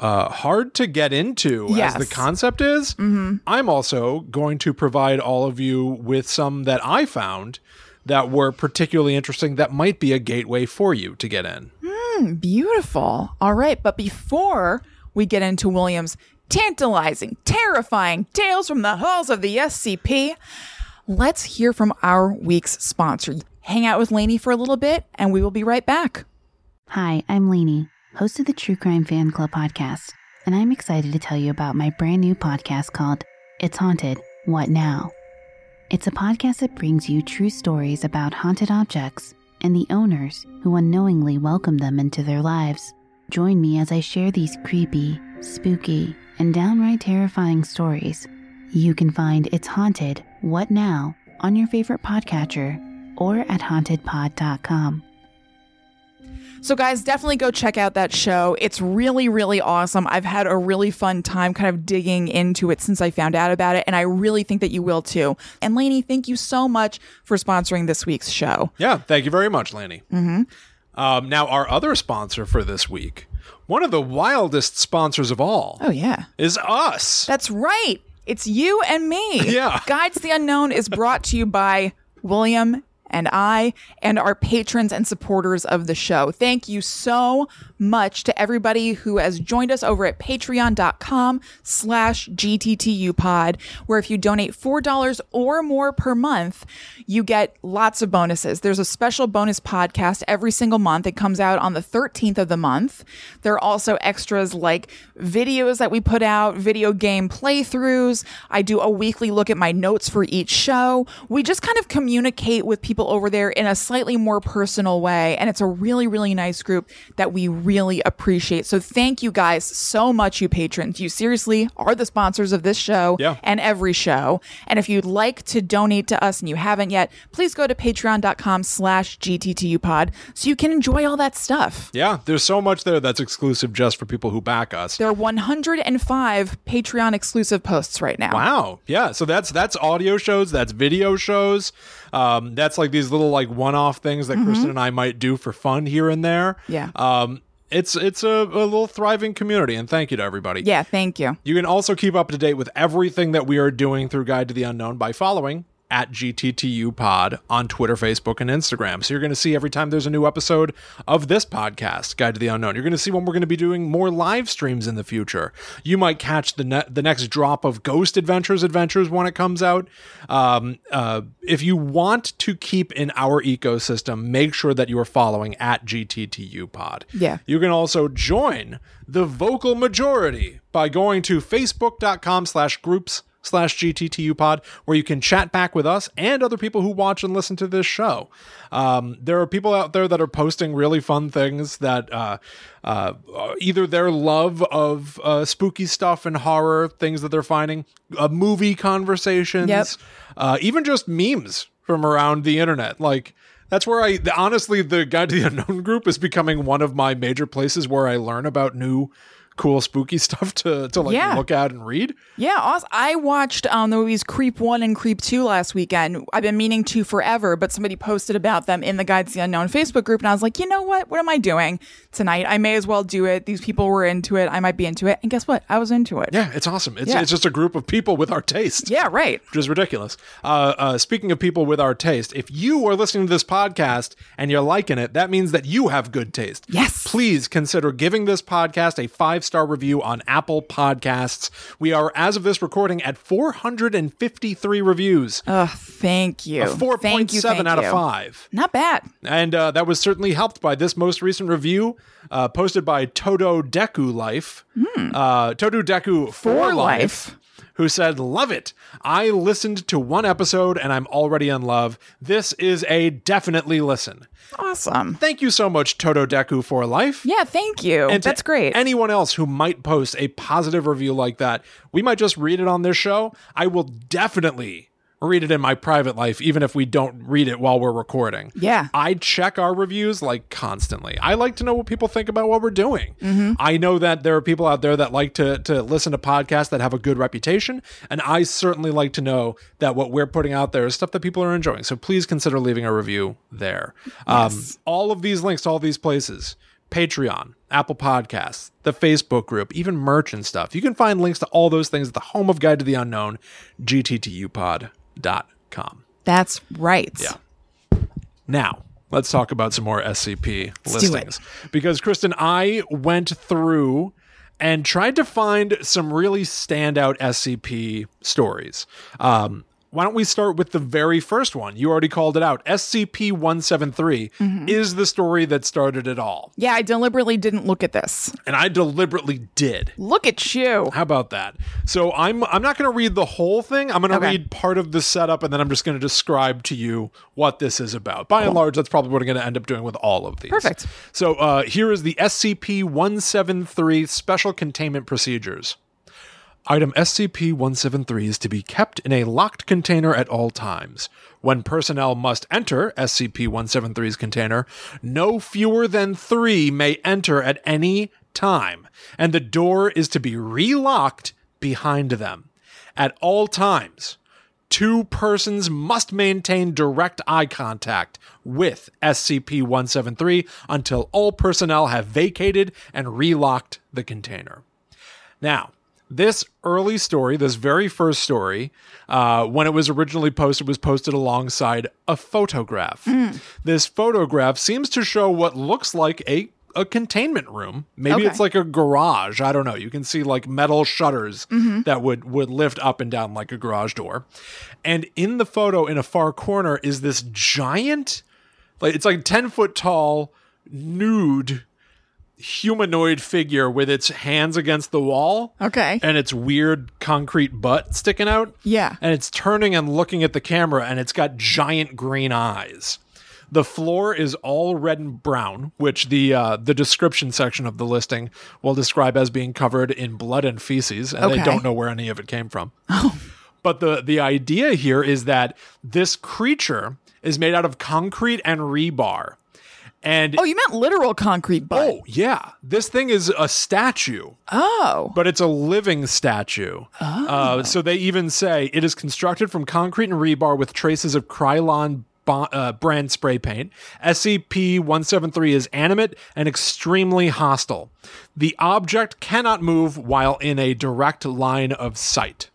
[SPEAKER 1] uh, hard to get into
[SPEAKER 2] Yes.
[SPEAKER 1] as the concept is, I'm also going to provide all of you with some that I found that were particularly interesting that might be a gateway for you to get in.
[SPEAKER 2] Hmm, beautiful. All right. But before we get into William's tantalizing, terrifying tales from the halls of the SCP, let's hear from our week's sponsor. Hang out with Lainey for a little bit, and we will be right back.
[SPEAKER 3] Hi, I'm Lainey, host of the True Crime Fan Club podcast, and I'm excited to tell you about my brand new podcast called It's Haunted What Now? It's a podcast that brings you true stories about haunted objects and the owners who unknowingly welcome them into their lives. Join me as I share these creepy, spooky, and downright terrifying stories. You can find It's Haunted What Now on your favorite podcatcher or at hauntedpod.com.
[SPEAKER 2] So, guys, definitely go check out that show. It's really, really awesome. I've had a really fun time kind of digging into it since I found out about it, and I really think that you will too. And Lainey, thank you so much for sponsoring this week's show.
[SPEAKER 1] Yeah, thank you very much, Lainey. Mm-hmm. Um, now, our other sponsor for this week, one of the wildest sponsors of all,
[SPEAKER 2] Oh, yeah.
[SPEAKER 1] is us.
[SPEAKER 2] That's right. It's you and me.
[SPEAKER 1] Yeah.
[SPEAKER 2] Guides the Unknown is brought to you by William and I and our patrons and supporters of the show. Thank you so much to everybody who has joined us over at patreon.com slash gttupod, where if you donate $4 or more per month, you get lots of bonuses. There's a special bonus podcast every single month. It comes out on the 13th of the month. There are also extras like videos that we put out, video game playthroughs. I do a weekly look at my notes for each show. We just kind of communicate with people over there in a slightly more personal way. And it's a really, really nice group that we really appreciate. So thank you guys so much, you patrons. You seriously are the sponsors of this show
[SPEAKER 1] Yeah.
[SPEAKER 2] and every show. And if you'd like to donate to us and you haven't yet, please go to patreon.com slash gttupod so you can enjoy all that stuff.
[SPEAKER 1] yeah, there's so much there that's exclusive just for people who back us.
[SPEAKER 2] There are 105 Patreon exclusive posts right now.
[SPEAKER 1] Wow. Yeah. So that's that's audio shows, that's video shows. Um, that's like these little like one-off things that Kristen and I might do for fun here and there.
[SPEAKER 2] Yeah.
[SPEAKER 1] Um, it's it's a, a little thriving community, and thank you to everybody.
[SPEAKER 2] Yeah, thank you.
[SPEAKER 1] You can also keep up to date with everything that we are doing through Guide to the Unknown by following at GTTU Pod on Twitter, Facebook, and Instagram. So you're going to see every time there's a new episode of this podcast, Guide to the Unknown. You're going to see when we're going to be doing more live streams in the future. You might catch the ne- the next drop of Ghost Adventures Adventures when it comes out. Um, uh, if you want to keep in our ecosystem, make sure that you are following at GTTU Pod.
[SPEAKER 2] Yeah.
[SPEAKER 1] You can also join the vocal majority by going to facebook.com slash groups slash GTTU pod, where you can chat back with us and other people who watch and listen to this show. Um, there are people out there that are posting really fun things that uh, uh, either their love of uh, spooky stuff and horror, things that they're finding, uh, movie conversations,
[SPEAKER 2] Yep.
[SPEAKER 1] uh, even just memes from around the internet. Like, that's where I honestly, the Guide to the Unknown group is becoming one of my major places where I learn about new, cool, spooky stuff to to like
[SPEAKER 2] Yeah.
[SPEAKER 1] look at and read.
[SPEAKER 2] Yeah, awesome. I watched um, the movies Creep 1 and Creep 2 last weekend. I've been meaning to forever, but somebody posted about them in the Guides to the Unknown Facebook group, and I was like, you know what? What am I doing tonight? I may as well do it. These people were into it. I might be into it. And guess what? I was into it.
[SPEAKER 1] Yeah, it's awesome. It's
[SPEAKER 2] Yeah.
[SPEAKER 1] it's just a group of people with our taste.
[SPEAKER 2] Yeah, right.
[SPEAKER 1] Which is ridiculous. Uh, uh, speaking of people with our taste, if you are listening to this podcast and you're liking it, that means that you have good taste.
[SPEAKER 2] Yes.
[SPEAKER 1] Please consider giving this podcast a five star review on Apple Podcasts. We are, as of this recording, at 453 reviews.
[SPEAKER 2] Oh, thank you.
[SPEAKER 1] a 4.7
[SPEAKER 2] Thank you, thank
[SPEAKER 1] out
[SPEAKER 2] you.
[SPEAKER 1] of 5.
[SPEAKER 2] Not bad.
[SPEAKER 1] And uh, that was certainly helped by this most recent review uh, posted by Todo Deku Life. Uh, Todo Deku for,
[SPEAKER 2] For
[SPEAKER 1] Life.
[SPEAKER 2] Life.
[SPEAKER 1] Who said, Love it. I listened to one episode and I'm already in love. This is a definitely listen.
[SPEAKER 2] Awesome.
[SPEAKER 1] Thank you so much, Toto Deku for Life.
[SPEAKER 2] Yeah, thank you.
[SPEAKER 1] And
[SPEAKER 2] That's great.
[SPEAKER 1] Anyone else who might post a positive review like that, we might just read it on this show. I will definitely read it in my private life, even if we don't read it while we're recording.
[SPEAKER 2] Yeah.
[SPEAKER 1] I check our reviews like constantly. I like to know what people think about what we're doing.
[SPEAKER 2] Mm-hmm.
[SPEAKER 1] I know that there are people out there that like to to listen to podcasts that have a good reputation, and I certainly like to know that what we're putting out there is stuff that people are enjoying. So please consider leaving a review there. Um, all of these links to all these places. Patreon, Apple Podcasts, the Facebook group, even merch and stuff. You can find links to all those things at the home of Guide to the Unknown, gttupod.com.
[SPEAKER 2] That's right.
[SPEAKER 1] Yeah. Now, let's talk about some more SCP
[SPEAKER 2] do
[SPEAKER 1] listings. Because, Kristen, I went through and tried to find some really standout SCP stories. Um, why don't we start with the very first one? You already called it out. SCP 173
[SPEAKER 2] Mm-hmm.
[SPEAKER 1] is the story that started it all.
[SPEAKER 2] Yeah, I deliberately didn't look at this.
[SPEAKER 1] And I deliberately did.
[SPEAKER 2] Look at you.
[SPEAKER 1] How about that? So I'm I'm not going to read the whole thing. I'm going to
[SPEAKER 2] Okay.
[SPEAKER 1] read part of the setup, and then I'm just going to describe to you what this is about. By and large, that's probably what I'm going to end up doing with all of these.
[SPEAKER 2] Perfect.
[SPEAKER 1] So uh, here is the SCP-173 Special Containment Procedures. Item SCP-173 is to be kept in a locked container at all times. When personnel must enter SCP-173's container, no fewer than three may enter at any time, and the door is to be relocked behind them. At all times, two persons must maintain direct eye contact with SCP-173 until all personnel have vacated and relocked the container. Now, this early story, this very first story, uh, when it was originally posted, was posted alongside a photograph. This photograph seems to show what looks like a a containment room. Maybe
[SPEAKER 2] Okay.
[SPEAKER 1] it's like a garage. I don't know. You can see like metal shutters that would would lift up and down like a garage door. And in the photo, in a far corner, is this giant, like it's like ten foot tall, nude humanoid figure with its hands against the wall
[SPEAKER 2] Okay.
[SPEAKER 1] and its weird concrete butt sticking out.
[SPEAKER 2] Yeah.
[SPEAKER 1] And it's turning and looking at the camera and it's got giant green eyes. The floor is all red and brown, which the uh, the description section of the listing will describe as being covered in blood and feces, and they don't know where any of it came from. But the the idea here is that this creature is made out of concrete and rebar. And
[SPEAKER 2] Oh, you meant literal concrete butt.
[SPEAKER 1] oh yeah, this thing is a statue
[SPEAKER 2] Oh.
[SPEAKER 1] but it's a living statue. Uh, so they even say it is constructed from concrete and rebar with traces of Krylon bo- uh, brand spray paint. SCP 173 is animate and extremely hostile. The object cannot move while in a direct line of sight.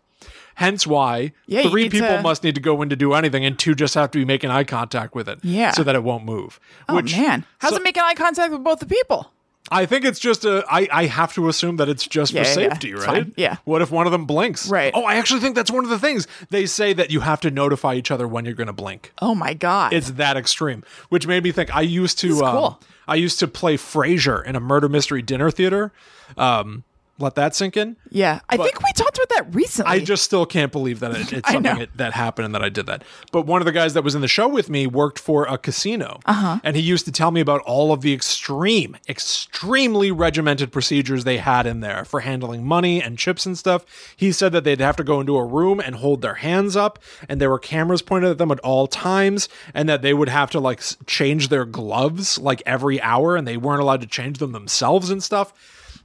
[SPEAKER 1] Hence why
[SPEAKER 2] Yeah,
[SPEAKER 1] three people
[SPEAKER 2] to-
[SPEAKER 1] must need to go in to do anything, and two just have to be making eye contact with it,
[SPEAKER 2] Yeah.
[SPEAKER 1] so that it won't move.
[SPEAKER 2] Oh man, how's
[SPEAKER 1] so-
[SPEAKER 2] it making eye contact with both the people?
[SPEAKER 1] I think it's just a. I I have to assume that it's just
[SPEAKER 2] Yeah,
[SPEAKER 1] for
[SPEAKER 2] yeah, yeah.
[SPEAKER 1] safety,
[SPEAKER 2] It's
[SPEAKER 1] right?
[SPEAKER 2] Yeah.
[SPEAKER 1] What if one of them blinks?
[SPEAKER 2] Right.
[SPEAKER 1] Oh, I actually think that's one of the things they say that you have to notify each other when you're going to blink.
[SPEAKER 2] Oh my god,
[SPEAKER 1] It's that extreme, which made me think. I used to. um,
[SPEAKER 2] cool.
[SPEAKER 1] I used to play Frasier in a murder mystery dinner theater. Um, let that sink in.
[SPEAKER 2] yeah. I think we talked about that recently.
[SPEAKER 1] I just still can't believe that it, it's something that, that happened and that I did that. But one of the guys that was in the show with me worked for a casino. Uh-huh. And he used to tell me about all of the extreme, extremely regimented procedures they had in there for handling money and chips and stuff. He said that they'd have to go into a room and hold their hands up, and there were cameras pointed at them at all times, and that they would have to like change their gloves like every hour, and they weren't allowed to change them themselves and stuff.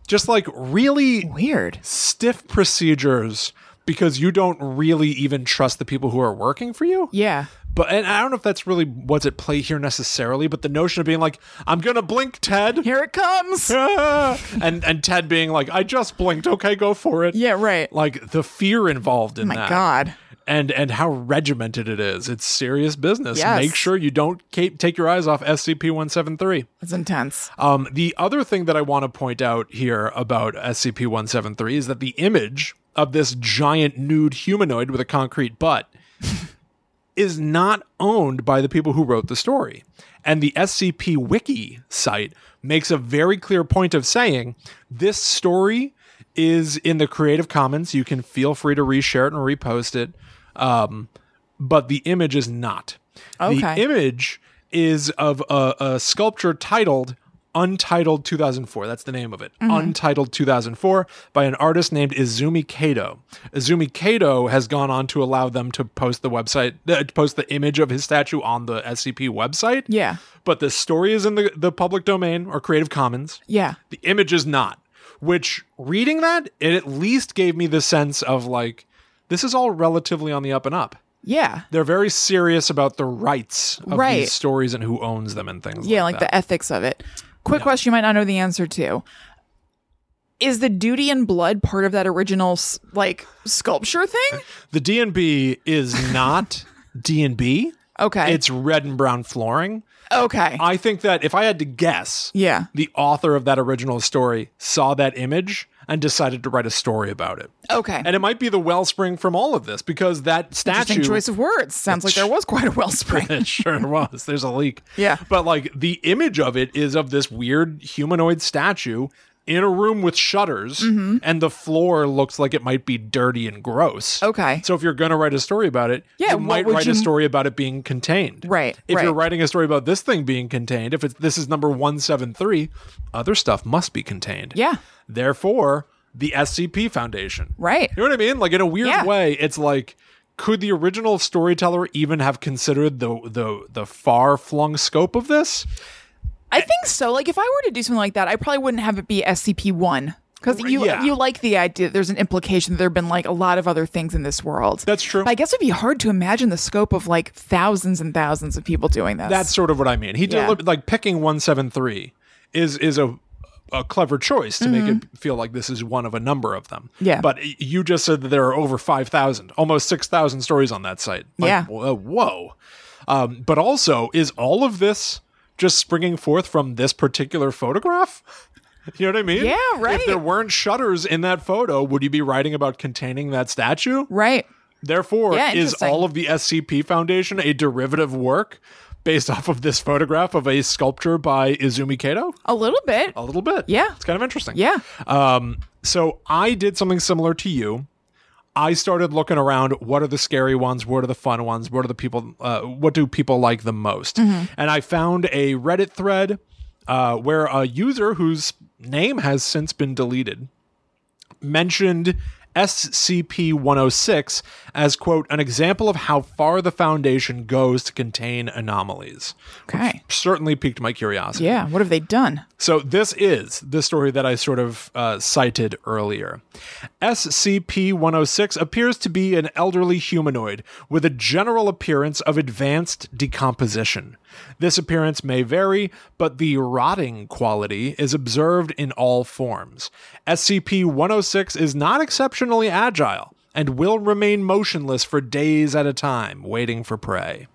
[SPEAKER 1] Just like really
[SPEAKER 2] weird.
[SPEAKER 1] stiff procedures because you don't really even trust the people who are working for you.
[SPEAKER 2] Yeah.
[SPEAKER 1] But and I don't know if that's really what's at play here necessarily, but the notion of being like, I'm gonna blink, Ted.
[SPEAKER 2] Here it comes.
[SPEAKER 1] Ah! and and Ted being like, I just blinked, okay, go for it.
[SPEAKER 2] yeah. Right.
[SPEAKER 1] Like the fear involved in
[SPEAKER 2] my
[SPEAKER 1] that.
[SPEAKER 2] god.
[SPEAKER 1] And and how regimented it is. It's serious business.
[SPEAKER 2] Yes.
[SPEAKER 1] Make sure you don't take your eyes off SCP 173.
[SPEAKER 2] It's intense.
[SPEAKER 1] Um, the other thing that I want to point out here about SCP 173 is that the image of this giant nude humanoid with a concrete butt is not owned by the people who wrote the story. And the SCP Wiki site makes a very clear point of saying this story is in the Creative Commons. You can feel free to reshare it and repost it. Um, but the image is not.
[SPEAKER 2] Okay.
[SPEAKER 1] The image is of a, a sculpture titled Untitled 2004. That's the name of it. Untitled 2004 by an artist named Izumi Kato. Izumi Kato has gone on to allow them to post the website, uh, post the image of his statue on the SCP website.
[SPEAKER 2] Yeah.
[SPEAKER 1] But the story is in the, the public domain or Creative Commons.
[SPEAKER 2] Yeah.
[SPEAKER 1] The image is not. Which reading that, it at least gave me the sense of like, this is all relatively on the up and up.
[SPEAKER 2] Yeah.
[SPEAKER 1] They're very serious about the rights of
[SPEAKER 2] Right.
[SPEAKER 1] these stories and who owns them and things
[SPEAKER 2] Yeah,
[SPEAKER 1] like,
[SPEAKER 2] like the ethics of it. Quick question you might not know the answer to. Is the duty and blood part of that original like sculpture thing?
[SPEAKER 1] The D&B is not D&B.
[SPEAKER 2] Okay.
[SPEAKER 1] It's red and brown flooring.
[SPEAKER 2] okay.
[SPEAKER 1] I think that if I had to guess,
[SPEAKER 2] yeah.
[SPEAKER 1] the author of that original story saw that image and decided to write a story about it.
[SPEAKER 2] Okay.
[SPEAKER 1] And it might be the wellspring from all of this because that statue
[SPEAKER 2] choice of words. Sounds like there was quite a wellspring.
[SPEAKER 1] it sure was. There's a leak.
[SPEAKER 2] Yeah.
[SPEAKER 1] But like the image of it is of this weird humanoid statue in a room with shutters,
[SPEAKER 2] Mm-hmm.
[SPEAKER 1] and the floor looks like it might be dirty and gross.
[SPEAKER 2] Okay.
[SPEAKER 1] So if you're going to write a story about it,
[SPEAKER 2] Yeah,
[SPEAKER 1] you might write
[SPEAKER 2] you-
[SPEAKER 1] a story about it being contained.
[SPEAKER 2] Right,
[SPEAKER 1] If you're writing a story about this thing being contained, if it's this is number 173, other stuff must be contained.
[SPEAKER 2] Yeah.
[SPEAKER 1] Therefore, the SCP Foundation.
[SPEAKER 2] Right.
[SPEAKER 1] You know what I mean? Like in a weird
[SPEAKER 2] Yeah.
[SPEAKER 1] way, it's like could the original storyteller even have considered the the the far flung scope of this?
[SPEAKER 2] I think so. Like if I were to do something like that, I probably wouldn't have it be SCP one. Because you
[SPEAKER 1] Yeah.
[SPEAKER 2] you like the idea that there's an implication that there have been like a lot of other things in this world.
[SPEAKER 1] That's true.
[SPEAKER 2] But I guess it'd be hard to imagine the scope of like thousands and thousands of people doing this.
[SPEAKER 1] That's sort of what I mean. He
[SPEAKER 2] Yeah.
[SPEAKER 1] deli- like picking 173 is is a a clever choice to make it feel like this is one of a number of them.
[SPEAKER 2] Mm-hmm. Yeah.
[SPEAKER 1] But you just said that there are over 5,000, almost 6,000 stories on that site. Like,
[SPEAKER 2] Yeah.
[SPEAKER 1] whoa. whoa. Um, but also, is all of this just springing forth from this particular photograph? You know what I mean?
[SPEAKER 2] Yeah, right.
[SPEAKER 1] If there weren't shutters in that photo, would you be writing about containing that statue?
[SPEAKER 2] right.
[SPEAKER 1] Therefore,
[SPEAKER 2] Yeah,
[SPEAKER 1] is all of the SCP Foundation a derivative work based off of this photograph of a sculpture by Izumi Kato?
[SPEAKER 2] A little bit.
[SPEAKER 1] A little bit.
[SPEAKER 2] Yeah.
[SPEAKER 1] It's kind of interesting.
[SPEAKER 2] Yeah.
[SPEAKER 1] Um, so I did something similar to you. I started looking around. What are the scary ones? What are the fun ones? What are the people? Uh, what do people like the most? And I found a Reddit thread uh, where a user whose name has since been deleted mentioned SCP 106 as, quote, an example of how far the Foundation goes to contain anomalies.
[SPEAKER 2] Okay.
[SPEAKER 1] Certainly piqued my curiosity.
[SPEAKER 2] Yeah. What have they done?
[SPEAKER 1] So this is the story that I sort of uh, cited earlier. SCP-106 appears to be an elderly humanoid with a general appearance of advanced decomposition. This appearance may vary, but the rotting quality is observed in all forms. SCP-106 is not exceptionally agile and will remain motionless for days at a time, waiting for prey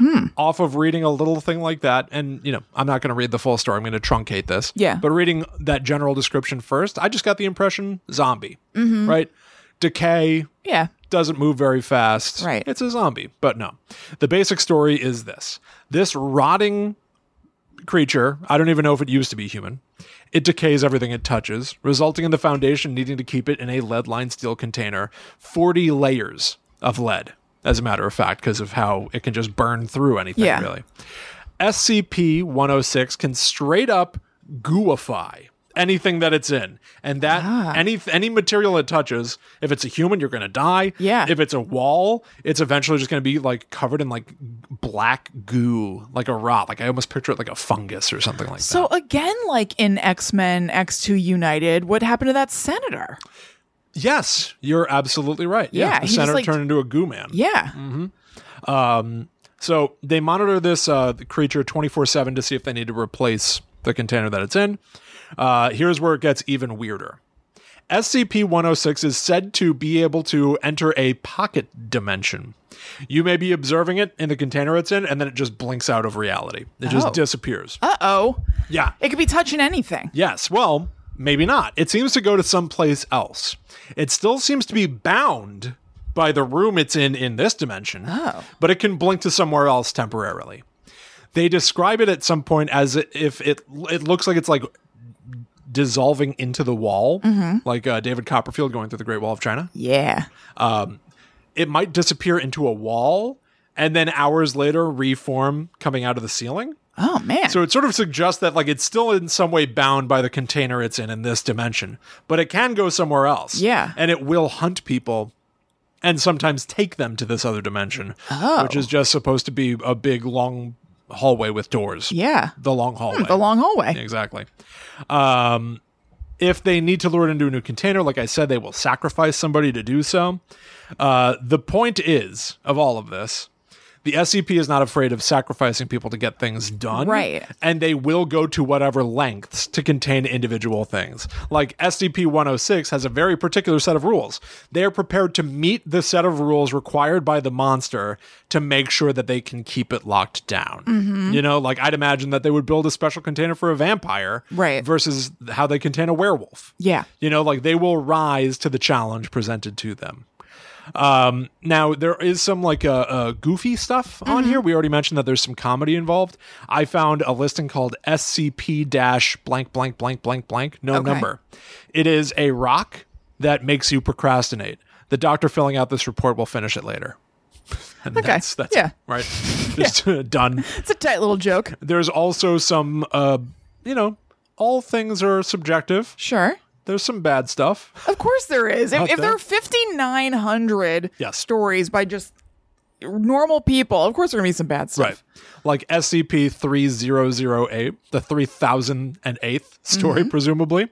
[SPEAKER 1] hmm. off of reading a little thing like that and you know i'm not going to read the full story i'm going to truncate this
[SPEAKER 2] Yeah.
[SPEAKER 1] but reading that general description first i just got the impression zombie mm-hmm. right decay
[SPEAKER 2] Yeah.
[SPEAKER 1] Doesn't move very fast
[SPEAKER 2] Right.
[SPEAKER 1] it's a zombie but no the basic story is this this rotting creature i don't even know if it used to be human it decays everything it touches resulting in the foundation needing to keep it in a lead lined steel container 40 layers of lead as a matter of fact because of how it can just burn through anything
[SPEAKER 2] Yeah.
[SPEAKER 1] really SCP-106 can straight up gooify anything that it's in. And that
[SPEAKER 2] Ah.
[SPEAKER 1] any any material it touches, if it's a human, you're to die.
[SPEAKER 2] Yeah.
[SPEAKER 1] If it's a wall, it's eventually just to be like covered in like black goo, like a rot. Like I almost picture it like a fungus or something like
[SPEAKER 2] So
[SPEAKER 1] that.
[SPEAKER 2] So again, like in X Men X2 United, what happened to that senator?
[SPEAKER 1] Yes, you're absolutely right.
[SPEAKER 2] Yeah,
[SPEAKER 1] Yeah, the senator
[SPEAKER 2] like-
[SPEAKER 1] turned into a goo man.
[SPEAKER 2] Yeah.
[SPEAKER 1] So they monitor this uh, creature 24 7 to see if they need to replace the container that it's in. Uh, here's where it gets even weirder. SCP 106 is said to be able to enter a pocket dimension. You may be observing it in the container it's in, and then it just blinks out of reality. It just
[SPEAKER 2] Oh.
[SPEAKER 1] disappears.
[SPEAKER 2] Uh oh.
[SPEAKER 1] Yeah.
[SPEAKER 2] It could be touching anything.
[SPEAKER 1] Yes. Well, maybe not. It seems to go to someplace else. It still seems to be bound by the room it's in in this dimension,
[SPEAKER 2] Oh.
[SPEAKER 1] but it can blink to somewhere else temporarily. They describe it at some point as if it it looks like it's like dissolving into the wall, like uh, David Copperfield going through the Great Wall of China.
[SPEAKER 2] Yeah.
[SPEAKER 1] It might disappear into a wall and then hours later reform coming out of the ceiling.
[SPEAKER 2] Oh man.
[SPEAKER 1] So it sort of suggests that like it's still in some way bound by the container it's in in this dimension, but it can go somewhere else.
[SPEAKER 2] Yeah.
[SPEAKER 1] and it will hunt people and sometimes take them to this other dimension,
[SPEAKER 2] Oh.
[SPEAKER 1] which is just supposed to be a big long hallway with doors.
[SPEAKER 2] yeah.
[SPEAKER 1] The long hallway.
[SPEAKER 2] The long hallway.
[SPEAKER 1] Exactly. Um, if they need to lure it into a new container, like I said, they will sacrifice somebody to do so. Uh, the point is of all of this, the SCP is not afraid of sacrificing people to get things done.
[SPEAKER 2] Right.
[SPEAKER 1] And they will go to whatever lengths to contain individual things. Like SCP 106 has a very particular set of rules. They are prepared to meet the set of rules required by the monster to make sure that they can keep it locked down.
[SPEAKER 2] Mm-hmm.
[SPEAKER 1] You know, like I'd imagine that they would build a special container for a vampire
[SPEAKER 2] Right.
[SPEAKER 1] versus how they contain a werewolf.
[SPEAKER 2] Yeah.
[SPEAKER 1] You know, like they will rise to the challenge presented to them. Um, now there is some like uh, uh, goofy stuff on
[SPEAKER 2] Mm-hmm.
[SPEAKER 1] here. We already mentioned that there's some comedy involved. I found a listing called SCP dash blank blank blank blank blank no
[SPEAKER 2] Okay.
[SPEAKER 1] number. It is a rock that makes you procrastinate. The doctor filling out this report will finish it later. And
[SPEAKER 2] Okay.
[SPEAKER 1] That's, that's
[SPEAKER 2] Yeah.
[SPEAKER 1] right. Just done.
[SPEAKER 2] It's a tight little joke.
[SPEAKER 1] There's also some, uh, you know, all things are subjective.
[SPEAKER 2] Sure.
[SPEAKER 1] There's some bad stuff.
[SPEAKER 2] Of course there is. If, if there are 5,900
[SPEAKER 1] Yes.
[SPEAKER 2] stories by just normal people, of course there are going to be some bad stuff.
[SPEAKER 1] Right. Like SCP 3008, the 3008th story, mm-hmm. presumably,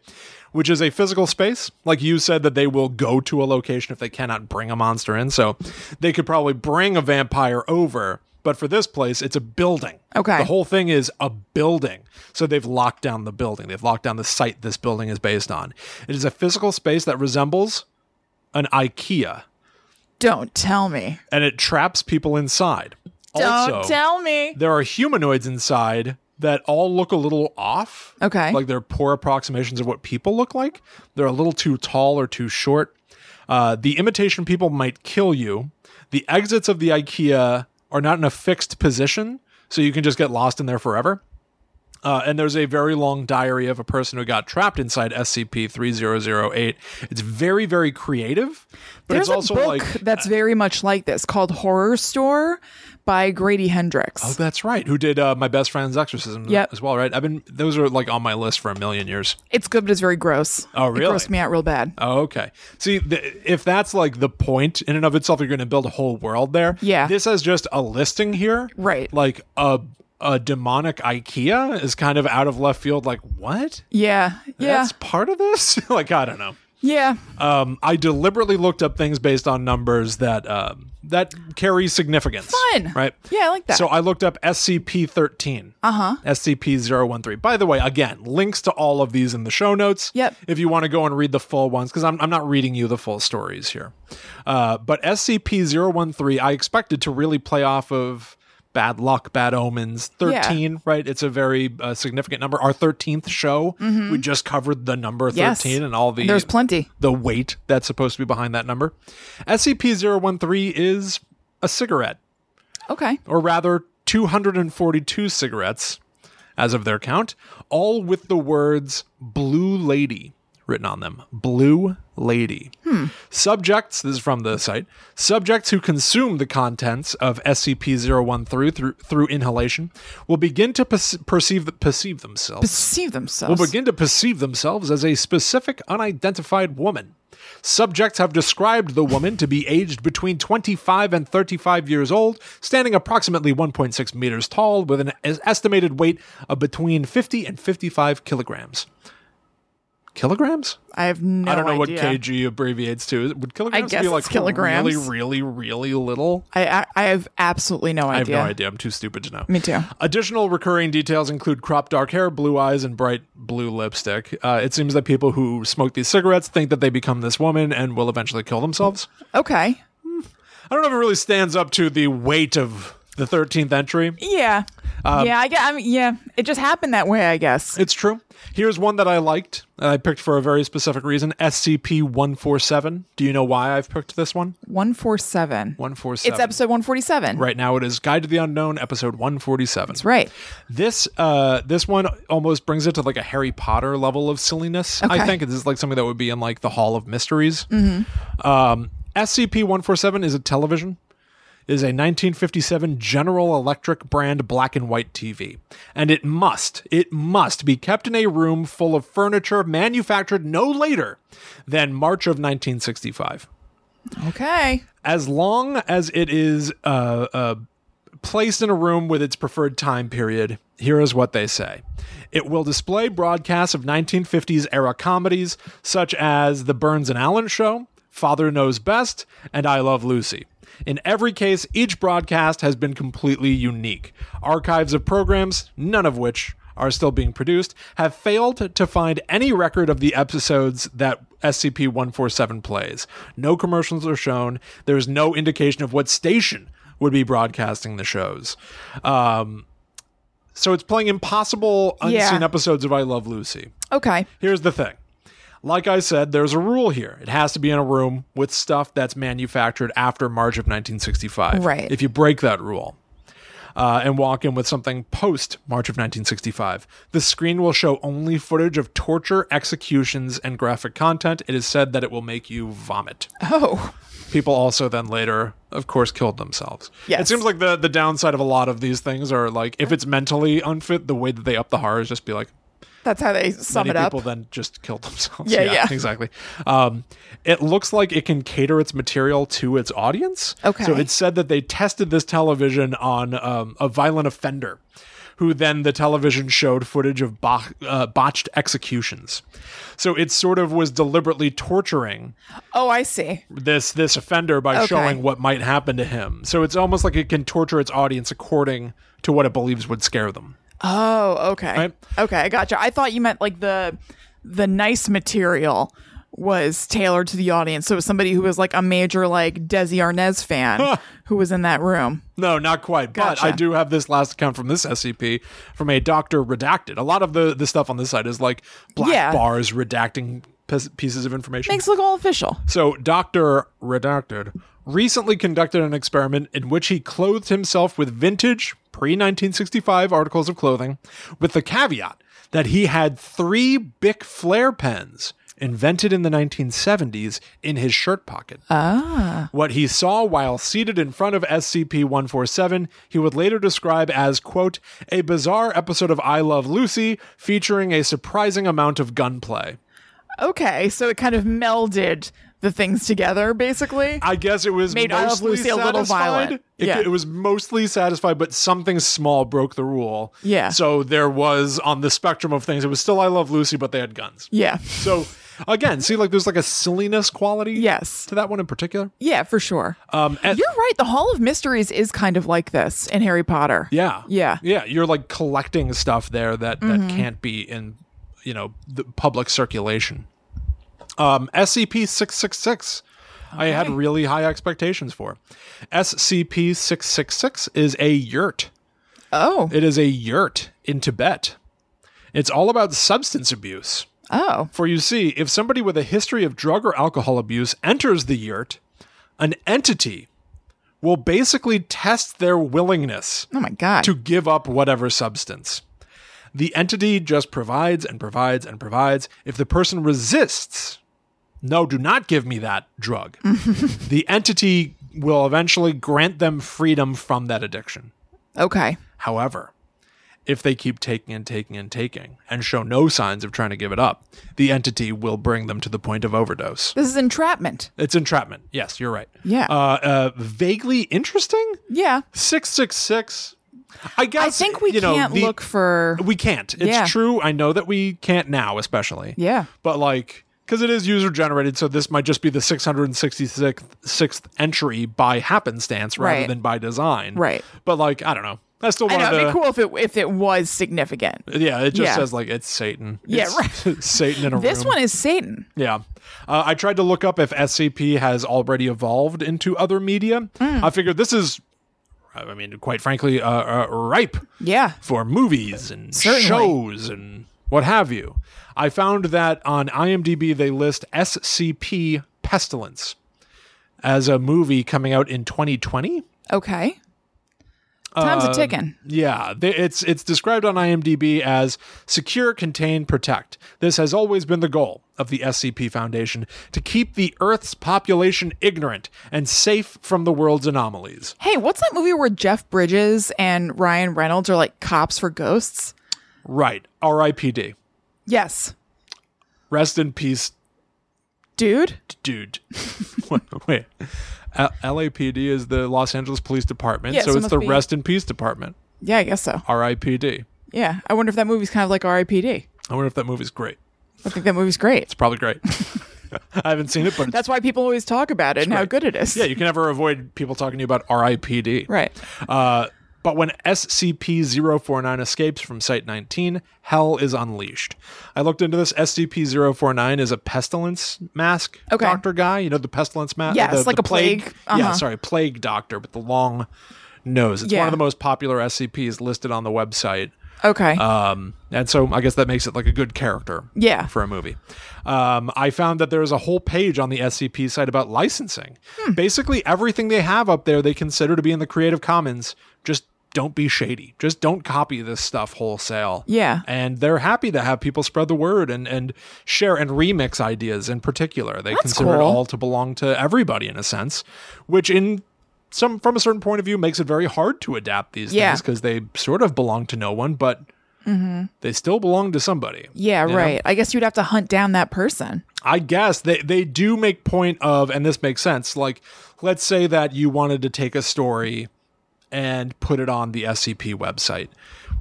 [SPEAKER 1] which is a physical space. Like you said, that they will go to a location if they cannot bring a monster in. So they could probably bring a vampire over. But for this place, it's a building.
[SPEAKER 2] Okay.
[SPEAKER 1] The whole thing is a building. So they've locked down the building. They've locked down the site this building is based on. It is a physical space that resembles an IKEA
[SPEAKER 2] Don't tell me.
[SPEAKER 1] and it traps people inside.
[SPEAKER 2] Don't
[SPEAKER 1] also,
[SPEAKER 2] tell me.
[SPEAKER 1] there are humanoids inside that all look a little off.
[SPEAKER 2] Okay.
[SPEAKER 1] Like they're poor approximations of what people look like. They're a little too tall or too short. Uh, the imitation people might kill you. The exits of the IKEA are not in a fixed position, so you can just get lost in there forever. Uh, and there's a very long diary of a person who got trapped inside SCP 3008. It's very, very creative, but
[SPEAKER 2] There's
[SPEAKER 1] it's also
[SPEAKER 2] a book
[SPEAKER 1] like.
[SPEAKER 2] that's very much like this called Horror Store by Grady Hendrix.
[SPEAKER 1] Oh, that's right. Who did uh, my best friend's exorcism
[SPEAKER 2] Yep.
[SPEAKER 1] as well, right? I've been those are like on my list for a million years.
[SPEAKER 2] it's good, but it's very gross.
[SPEAKER 1] Oh,
[SPEAKER 2] It
[SPEAKER 1] really?
[SPEAKER 2] grossed me out real bad.
[SPEAKER 1] Oh, okay. See, th- if that's like the point in and of itself, you're going to build a whole world there.
[SPEAKER 2] Yeah.
[SPEAKER 1] This has just a listing here,
[SPEAKER 2] Right.
[SPEAKER 1] Like a a demonic IKEA is kind of out of left field. Like, what?
[SPEAKER 2] Yeah. Yeah.
[SPEAKER 1] That's part of this? like, I don't know.
[SPEAKER 2] yeah.
[SPEAKER 1] Um, I deliberately looked up things based on numbers that um, that carry significance.
[SPEAKER 2] Fun.
[SPEAKER 1] right?
[SPEAKER 2] Yeah, I like that.
[SPEAKER 1] So I looked up SCP thirteen. Uh huh. SCP 013. By the way, again, links to all of these in the show notes.
[SPEAKER 2] Yep.
[SPEAKER 1] If you want to go and read the full ones, because I'm I'm not reading you the full stories here. Uh, but SCP 013, I expected to really play off of. Bad luck, bad omens. 13, right? It's a very uh, significant number. Our 13th show, we just covered the number 13
[SPEAKER 2] Mm-hmm. Yes.
[SPEAKER 1] and all the
[SPEAKER 2] There's plenty.
[SPEAKER 1] the weight that's supposed to be behind that number. SCP-013 is a cigarette,
[SPEAKER 2] Okay.
[SPEAKER 1] or rather 242 cigarettes as of their count, all with the words Blue Lady written on them. Blue Lady. Hmm. Subjects, this is from the site, subjects who consume the contents of SCP-013 through, through inhalation will begin to perce- perceive, perceive themselves
[SPEAKER 2] Perceive themselves.
[SPEAKER 1] will begin to perceive themselves as a specific unidentified woman. Subjects have described the woman to be aged between 25 and 35 years old, standing approximately 1.6 meters tall, with an estimated weight of between 50 and 55 kilograms. Kilograms?
[SPEAKER 2] I have no
[SPEAKER 1] I don't know
[SPEAKER 2] idea.
[SPEAKER 1] what kg abbreviates to. Would kilograms
[SPEAKER 2] guess
[SPEAKER 1] be like
[SPEAKER 2] it's kilograms.
[SPEAKER 1] really, really, really little?
[SPEAKER 2] I, I I have absolutely no idea.
[SPEAKER 1] I have no idea. I'm too stupid to know.
[SPEAKER 2] Me too.
[SPEAKER 1] Additional recurring details include cropped dark hair, blue eyes, and bright blue lipstick. Uh, it seems that people who smoke these cigarettes think that they become this woman and will eventually kill themselves.
[SPEAKER 2] Okay.
[SPEAKER 1] I don't know if it really stands up to the weight of the 13th entry.
[SPEAKER 2] Yeah.
[SPEAKER 1] Um,
[SPEAKER 2] yeah, I, I mean, yeah, it just happened that way, I guess.
[SPEAKER 1] It's true. Here's one that I liked, and I picked for a very specific reason SCP 147. Do you know why I've picked this one?
[SPEAKER 2] 147.
[SPEAKER 1] 147.
[SPEAKER 2] It's episode 147.
[SPEAKER 1] Right now, it is Guide to the Unknown, episode 147.
[SPEAKER 2] That's right.
[SPEAKER 1] This uh this one almost brings it to like a Harry Potter level of silliness. I think this is like something that would be in like the Hall of Mysteries. Hmm. Um, SCP one four seven is a television. Is a 1957 General Electric brand black and white TV, and it must it must be kept in a room full of furniture manufactured no later than March of 1965
[SPEAKER 2] Okay.
[SPEAKER 1] as long as it is uh, uh, placed in a room with its preferred time period, here is what they say. It will display broadcasts of 1950s era comedies such as The Burns and Allen Show, Father Knows Best, and I Love Lucy. In every case, each broadcast has been completely unique. Archives of programs, none of which are still being produced, have failed to find any record of the episodes that SCP 147 plays. No commercials are shown. There's no indication of what station would be broadcasting the shows. Um, so it's playing impossible, unseen
[SPEAKER 2] Yeah.
[SPEAKER 1] episodes of I Love Lucy.
[SPEAKER 2] Okay.
[SPEAKER 1] Here's the thing. Like I said, there's a rule here. It has to be in a room with stuff that's manufactured after March of 1965.
[SPEAKER 2] Right.
[SPEAKER 1] If you break that rule uh, and walk in with something post March of 1965, the screen will show only footage of torture, executions, and graphic content. It is said that it will make you vomit.
[SPEAKER 2] Oh.
[SPEAKER 1] People also then later, of course, killed themselves.
[SPEAKER 2] Yes.
[SPEAKER 1] It seems like the, the downside of a lot of these things are like if it's mentally unfit, the way that they up the horror is just be like,
[SPEAKER 2] That's how they sum
[SPEAKER 1] many
[SPEAKER 2] it up.
[SPEAKER 1] people then just killed themselves.
[SPEAKER 2] Yeah, yeah.
[SPEAKER 1] exactly. Um, it looks like it can cater its material to its audience.
[SPEAKER 2] Okay.
[SPEAKER 1] So it said that they tested this television on um, a violent offender, who then the television showed footage of bo- uh, botched executions. So it sort of was deliberately torturing
[SPEAKER 2] Oh, I see.
[SPEAKER 1] this this offender by
[SPEAKER 2] Okay.
[SPEAKER 1] showing what might happen to him. So it's almost like it can torture its audience according to what it believes would scare them.
[SPEAKER 2] Oh, okay.
[SPEAKER 1] Right.
[SPEAKER 2] Okay, I gotcha. I thought you meant like the the nice material was tailored to the audience. So it was somebody who was like a major like Desi Arnaz fan who was in that room.
[SPEAKER 1] No, not quite. But I do have this last account from this SCP from a Doctor Redacted. A lot of the, the stuff on this side is like black
[SPEAKER 2] Yeah.
[SPEAKER 1] bars redacting pieces of information.
[SPEAKER 2] Makes it look all official.
[SPEAKER 1] so, Doctor Redacted recently conducted an experiment in which he clothed himself with vintage pre 1965 articles of clothing with the caveat that he had three Bic Flair pens invented in the 1970s in his shirt pocket. Ah. What he saw while seated in front of SCP 147, he would later describe as, quote, a bizarre episode of I Love Lucy featuring a surprising amount of gunplay.
[SPEAKER 2] Okay, so it kind of melded the things together, basically.
[SPEAKER 1] I guess it was
[SPEAKER 2] Made
[SPEAKER 1] mostly
[SPEAKER 2] Lucy a little
[SPEAKER 1] satisfied.
[SPEAKER 2] violent.
[SPEAKER 1] It,
[SPEAKER 2] Yeah.
[SPEAKER 1] it was mostly satisfied, but something small broke the rule.
[SPEAKER 2] Yeah.
[SPEAKER 1] So there was on the spectrum of things. It was still I Love Lucy, but they had guns.
[SPEAKER 2] yeah.
[SPEAKER 1] So again, see, like there's like a silliness quality.
[SPEAKER 2] Yes.
[SPEAKER 1] To that one in particular.
[SPEAKER 2] Yeah, for sure.
[SPEAKER 1] Um. and-
[SPEAKER 2] You're right. The Hall of Mysteries is kind of like this in Harry Potter.
[SPEAKER 1] yeah.
[SPEAKER 2] Yeah. Mm-hmm.
[SPEAKER 1] Yeah. You're like collecting stuff there that that can't be in, you know, the public circulation. Um. SCP six six six. I had really high expectations for. SCP 666 is a yurt.
[SPEAKER 2] Oh.
[SPEAKER 1] It is a yurt in Tibet. It's all about substance abuse.
[SPEAKER 2] Oh.
[SPEAKER 1] For you see, if somebody with a history of drug or alcohol abuse enters the yurt, an entity will basically test their willingness
[SPEAKER 2] Oh my god.
[SPEAKER 1] to give up whatever substance. The entity just provides and provides and provides. If the person resists, no, do not give me that drug, the entity will eventually grant them freedom from that addiction.
[SPEAKER 2] okay.
[SPEAKER 1] However, if they keep taking and taking and taking and show no signs of trying to give it up, the entity will bring them to the point of overdose.
[SPEAKER 2] This is entrapment.
[SPEAKER 1] It's entrapment. Yes, you're right.
[SPEAKER 2] Yeah.
[SPEAKER 1] Uh, uh, vaguely interesting.
[SPEAKER 2] Yeah.
[SPEAKER 1] 666. I guess
[SPEAKER 2] I think we
[SPEAKER 1] you know,
[SPEAKER 2] can't
[SPEAKER 1] the-
[SPEAKER 2] look for
[SPEAKER 1] We can't. It's
[SPEAKER 2] Yeah.
[SPEAKER 1] true. I know that we can't now, especially.
[SPEAKER 2] Yeah.
[SPEAKER 1] But like, because it is user generated, so this might just be the 666th sixth entry by happenstance rather
[SPEAKER 2] Right.
[SPEAKER 1] than by design.
[SPEAKER 2] Right.
[SPEAKER 1] But like, I don't know. I still
[SPEAKER 2] I
[SPEAKER 1] wanted
[SPEAKER 2] know it'd
[SPEAKER 1] to.
[SPEAKER 2] be cool if it if it was significant.
[SPEAKER 1] Yeah, it just
[SPEAKER 2] Yeah.
[SPEAKER 1] says like it's Satan.
[SPEAKER 2] Yeah,
[SPEAKER 1] It's Satan in a
[SPEAKER 2] This
[SPEAKER 1] room.
[SPEAKER 2] This one is Satan.
[SPEAKER 1] Yeah. Uh, I tried to look up if SCP has already evolved into other media.
[SPEAKER 2] Hmm.
[SPEAKER 1] I figured this is, I mean, quite frankly, uh, uh, ripe
[SPEAKER 2] Yeah.
[SPEAKER 1] for movies and
[SPEAKER 2] Certainly.
[SPEAKER 1] shows and what have you. I found that on IMDb they list SCP Pestilence as a movie coming out in 2020.
[SPEAKER 2] Okay. Time's
[SPEAKER 1] Um,
[SPEAKER 2] a ticking.
[SPEAKER 1] Yeah, it's it's described on IMDb as secure, contain, protect. This has always been the goal of the SCP Foundation to keep the Earth's population ignorant and safe from the world's anomalies.
[SPEAKER 2] Hey, what's that movie where Jeff Bridges and Ryan Reynolds are like cops for ghosts?
[SPEAKER 1] Right. R.I.P.D.
[SPEAKER 2] Yes.
[SPEAKER 1] Rest in peace,
[SPEAKER 2] Dude.
[SPEAKER 1] dude. Wait, Wait. L- LAPD is the Los Angeles Police Department,
[SPEAKER 2] Yeah,
[SPEAKER 1] so
[SPEAKER 2] so
[SPEAKER 1] it's the
[SPEAKER 2] be-
[SPEAKER 1] Rest in Peace Department.
[SPEAKER 2] Yeah, I guess so.
[SPEAKER 1] R.I.P.D.
[SPEAKER 2] Yeah. I wonder if that movie's kind of like R.I.P.D.
[SPEAKER 1] I wonder if that movie's great.
[SPEAKER 2] I think that movie's great.
[SPEAKER 1] It's probably great. I haven't seen it, but
[SPEAKER 2] That's why people always talk about it and how good it is.
[SPEAKER 1] yeah, you can never avoid people talking to you about R.I.P.D.
[SPEAKER 2] Right.
[SPEAKER 1] Uh, but when SCP-049 escapes from Site 19, hell is unleashed. I looked into this. SCP-049 is a pestilence mask
[SPEAKER 2] Okay.
[SPEAKER 1] doctor guy. You know the pestilence mask?
[SPEAKER 2] Yes,
[SPEAKER 1] the,
[SPEAKER 2] like
[SPEAKER 1] the
[SPEAKER 2] a plague.
[SPEAKER 1] Yeah,
[SPEAKER 2] Uh-huh.
[SPEAKER 1] sorry, plague doctor, but the long nose. It's one of the most popular SCPs listed on the website.
[SPEAKER 2] Okay.
[SPEAKER 1] Um, and so I guess that makes it like a good character
[SPEAKER 2] Yeah.
[SPEAKER 1] for a movie. Um, I found that there's a whole page on the SCP site about licensing.
[SPEAKER 2] Hmm.
[SPEAKER 1] Basically, everything they have up there they consider to be in the Creative Commons. Just don't be shady. Just don't copy this stuff wholesale.
[SPEAKER 2] Yeah.
[SPEAKER 1] And they're happy to have people spread the word and, and share and remix ideas in particular. They
[SPEAKER 2] That's
[SPEAKER 1] consider it all to belong to everybody in a sense, which in some from a certain point of view makes it very hard to adapt these
[SPEAKER 2] Yeah.
[SPEAKER 1] things because they sort of belong to no one, but they still belong to somebody.
[SPEAKER 2] Mm-hmm. yeah,
[SPEAKER 1] you know?
[SPEAKER 2] right. I guess you'd have to hunt down that person.
[SPEAKER 1] I guess they they do make point of, and this makes sense. Like, let's say that you wanted to take a story and put it on the SCP website.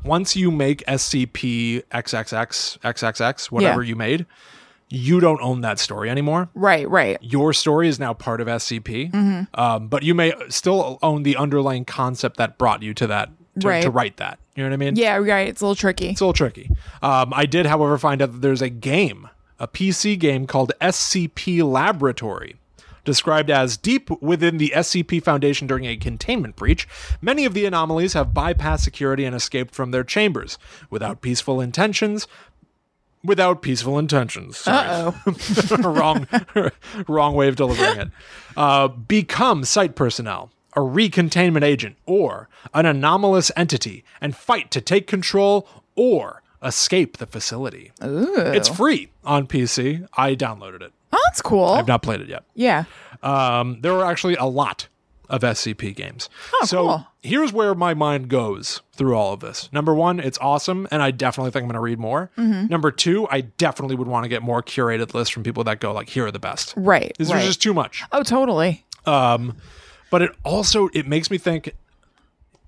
[SPEAKER 1] Once you make SCP XXX XXX whatever
[SPEAKER 2] Yeah.
[SPEAKER 1] you made, you don't own that story anymore.
[SPEAKER 2] Right, right.
[SPEAKER 1] Your story is now part of SCP,
[SPEAKER 2] Mm-hmm.
[SPEAKER 1] um, but you may still own the underlying concept that brought you to that to,
[SPEAKER 2] Right.
[SPEAKER 1] to write that. You know what I mean?
[SPEAKER 2] Yeah, right. It's a little tricky.
[SPEAKER 1] It's a little tricky. Um, I did, however, find out that there's a game, a PC game called SCP Laboratory. Described as deep within the SCP Foundation during a containment breach, many of the anomalies have bypassed security and escaped from their chambers without peaceful intentions. Without peaceful intentions.
[SPEAKER 2] Uh-oh.
[SPEAKER 1] wrong, wrong way of delivering it. Uh, become site personnel, a recontainment agent, or an anomalous entity, and fight to take control or escape the facility. It's free on PC. I downloaded it.
[SPEAKER 2] Oh, that's cool.
[SPEAKER 1] I've not played it yet.
[SPEAKER 2] yeah.
[SPEAKER 1] Um, there are actually a lot of SCP games.
[SPEAKER 2] Oh,
[SPEAKER 1] so
[SPEAKER 2] cool.
[SPEAKER 1] here's where my mind goes through all of this. Number one, it's awesome, and I definitely think I'm going to read more.
[SPEAKER 2] Mm-hmm.
[SPEAKER 1] Number two, I definitely would want to get more curated lists from people that go like, here are the best.
[SPEAKER 2] Right.
[SPEAKER 1] This
[SPEAKER 2] right.
[SPEAKER 1] just too much.
[SPEAKER 2] oh, totally.
[SPEAKER 1] Um, But it also it makes me think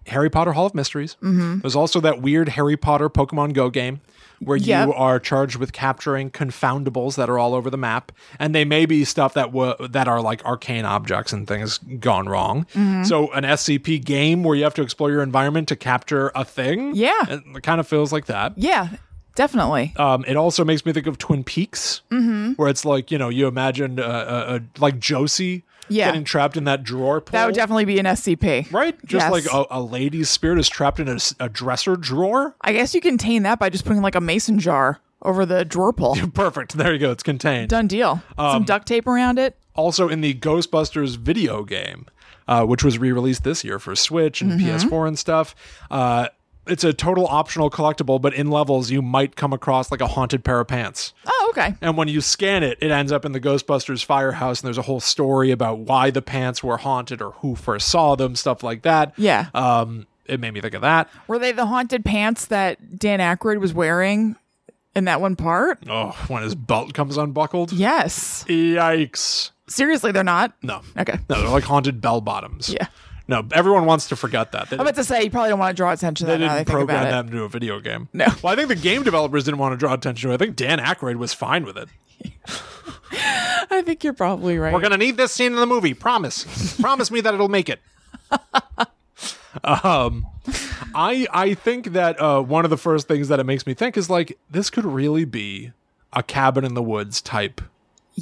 [SPEAKER 1] Harry Potter Hall of Mysteries.
[SPEAKER 2] Mm-hmm.
[SPEAKER 1] There's also that weird Harry Potter Pokemon Go game where
[SPEAKER 2] Yep.
[SPEAKER 1] you are charged with capturing confoundables that are all over the map, and they may be stuff that w- that are like arcane objects and things gone wrong.
[SPEAKER 2] Mm-hmm.
[SPEAKER 1] So an SCP game where you have to explore your environment to capture a thing.
[SPEAKER 2] Yeah.
[SPEAKER 1] it kind of feels like that.
[SPEAKER 2] Yeah, definitely.
[SPEAKER 1] Um, it also makes me think of Twin Peaks,
[SPEAKER 2] Mm-hmm.
[SPEAKER 1] where it's like you know you imagine uh, uh, uh, like Josie
[SPEAKER 2] Yeah.
[SPEAKER 1] getting trapped in that drawer.
[SPEAKER 2] that would definitely be an SCP.
[SPEAKER 1] Right? Just
[SPEAKER 2] Yes.
[SPEAKER 1] like a, a lady's spirit is trapped in a dresser drawer.
[SPEAKER 2] I guess you contain that by just putting like a mason jar over the drawer pull.
[SPEAKER 1] Perfect. There you go. It's contained.
[SPEAKER 2] Done deal.
[SPEAKER 1] Um,
[SPEAKER 2] Some duct tape around it.
[SPEAKER 1] Also, in the Ghostbusters video game, uh, which was re released this year for Switch and
[SPEAKER 2] Mm-hmm.
[SPEAKER 1] PS4 and stuff, uh, it's a total optional collectible, but in levels, you might come across like a haunted pair of pants.
[SPEAKER 2] Oh, okay.
[SPEAKER 1] And when you scan it, it ends up in the Ghostbusters firehouse, and there's a whole story about why the pants were haunted or who first saw them, stuff like that.
[SPEAKER 2] Yeah.
[SPEAKER 1] Um, it made me think of that.
[SPEAKER 2] Were they the haunted pants that Dan Aykroyd was wearing in that one part?
[SPEAKER 1] Oh, when his belt comes unbuckled.
[SPEAKER 2] Yes.
[SPEAKER 1] Yikes.
[SPEAKER 2] Seriously, they're not.
[SPEAKER 1] No.
[SPEAKER 2] Okay.
[SPEAKER 1] No, they're like haunted bell bottoms.
[SPEAKER 2] Yeah.
[SPEAKER 1] No, everyone wants to forget that. They,
[SPEAKER 2] I'm about to say you probably don't want to draw attention to
[SPEAKER 1] they
[SPEAKER 2] that now that I
[SPEAKER 1] didn't
[SPEAKER 2] think
[SPEAKER 1] program
[SPEAKER 2] about
[SPEAKER 1] that
[SPEAKER 2] it.
[SPEAKER 1] into a video game.
[SPEAKER 2] No.
[SPEAKER 1] Well, I think the game developers didn't want to draw attention to it. I think Dan Aykroyd was fine with it.
[SPEAKER 2] I think you're probably right.
[SPEAKER 1] We're going to need this scene in the movie. Promise. Promise me that it'll make it. um, I I think that uh, one of the first things that it makes me think is like this could really be a cabin in the woods type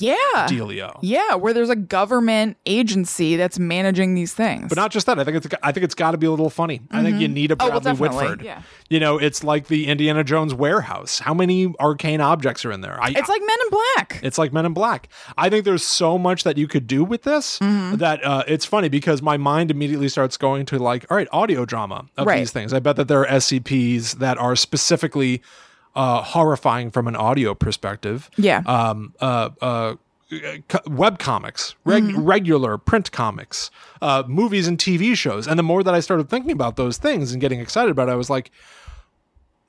[SPEAKER 2] yeah.
[SPEAKER 1] dealio.
[SPEAKER 2] Yeah, where there's a government agency that's managing these things.
[SPEAKER 1] But not just that. I think it's I think it's got to be a little funny. I think you need a
[SPEAKER 2] Oh, well,
[SPEAKER 1] Whitford.
[SPEAKER 2] yeah.
[SPEAKER 1] You know, it's like the Indiana Jones warehouse. How many arcane objects are in there? I,
[SPEAKER 2] it's like Men in Black.
[SPEAKER 1] it's like Men in Black. I think there's so much that you could do with this
[SPEAKER 2] Mm-hmm.
[SPEAKER 1] that uh, it's funny because my mind immediately starts going to like, all right, audio drama of
[SPEAKER 2] Right.
[SPEAKER 1] these things. I bet that there are SCPs that are specifically uh, horrifying from an audio perspective.
[SPEAKER 2] Yeah.
[SPEAKER 1] Um. Uh. Uh. Web comics, reg-
[SPEAKER 2] Mm-hmm.
[SPEAKER 1] regular print comics, uh, movies and TV shows, and the more that I started thinking about those things and getting excited about it, I was like,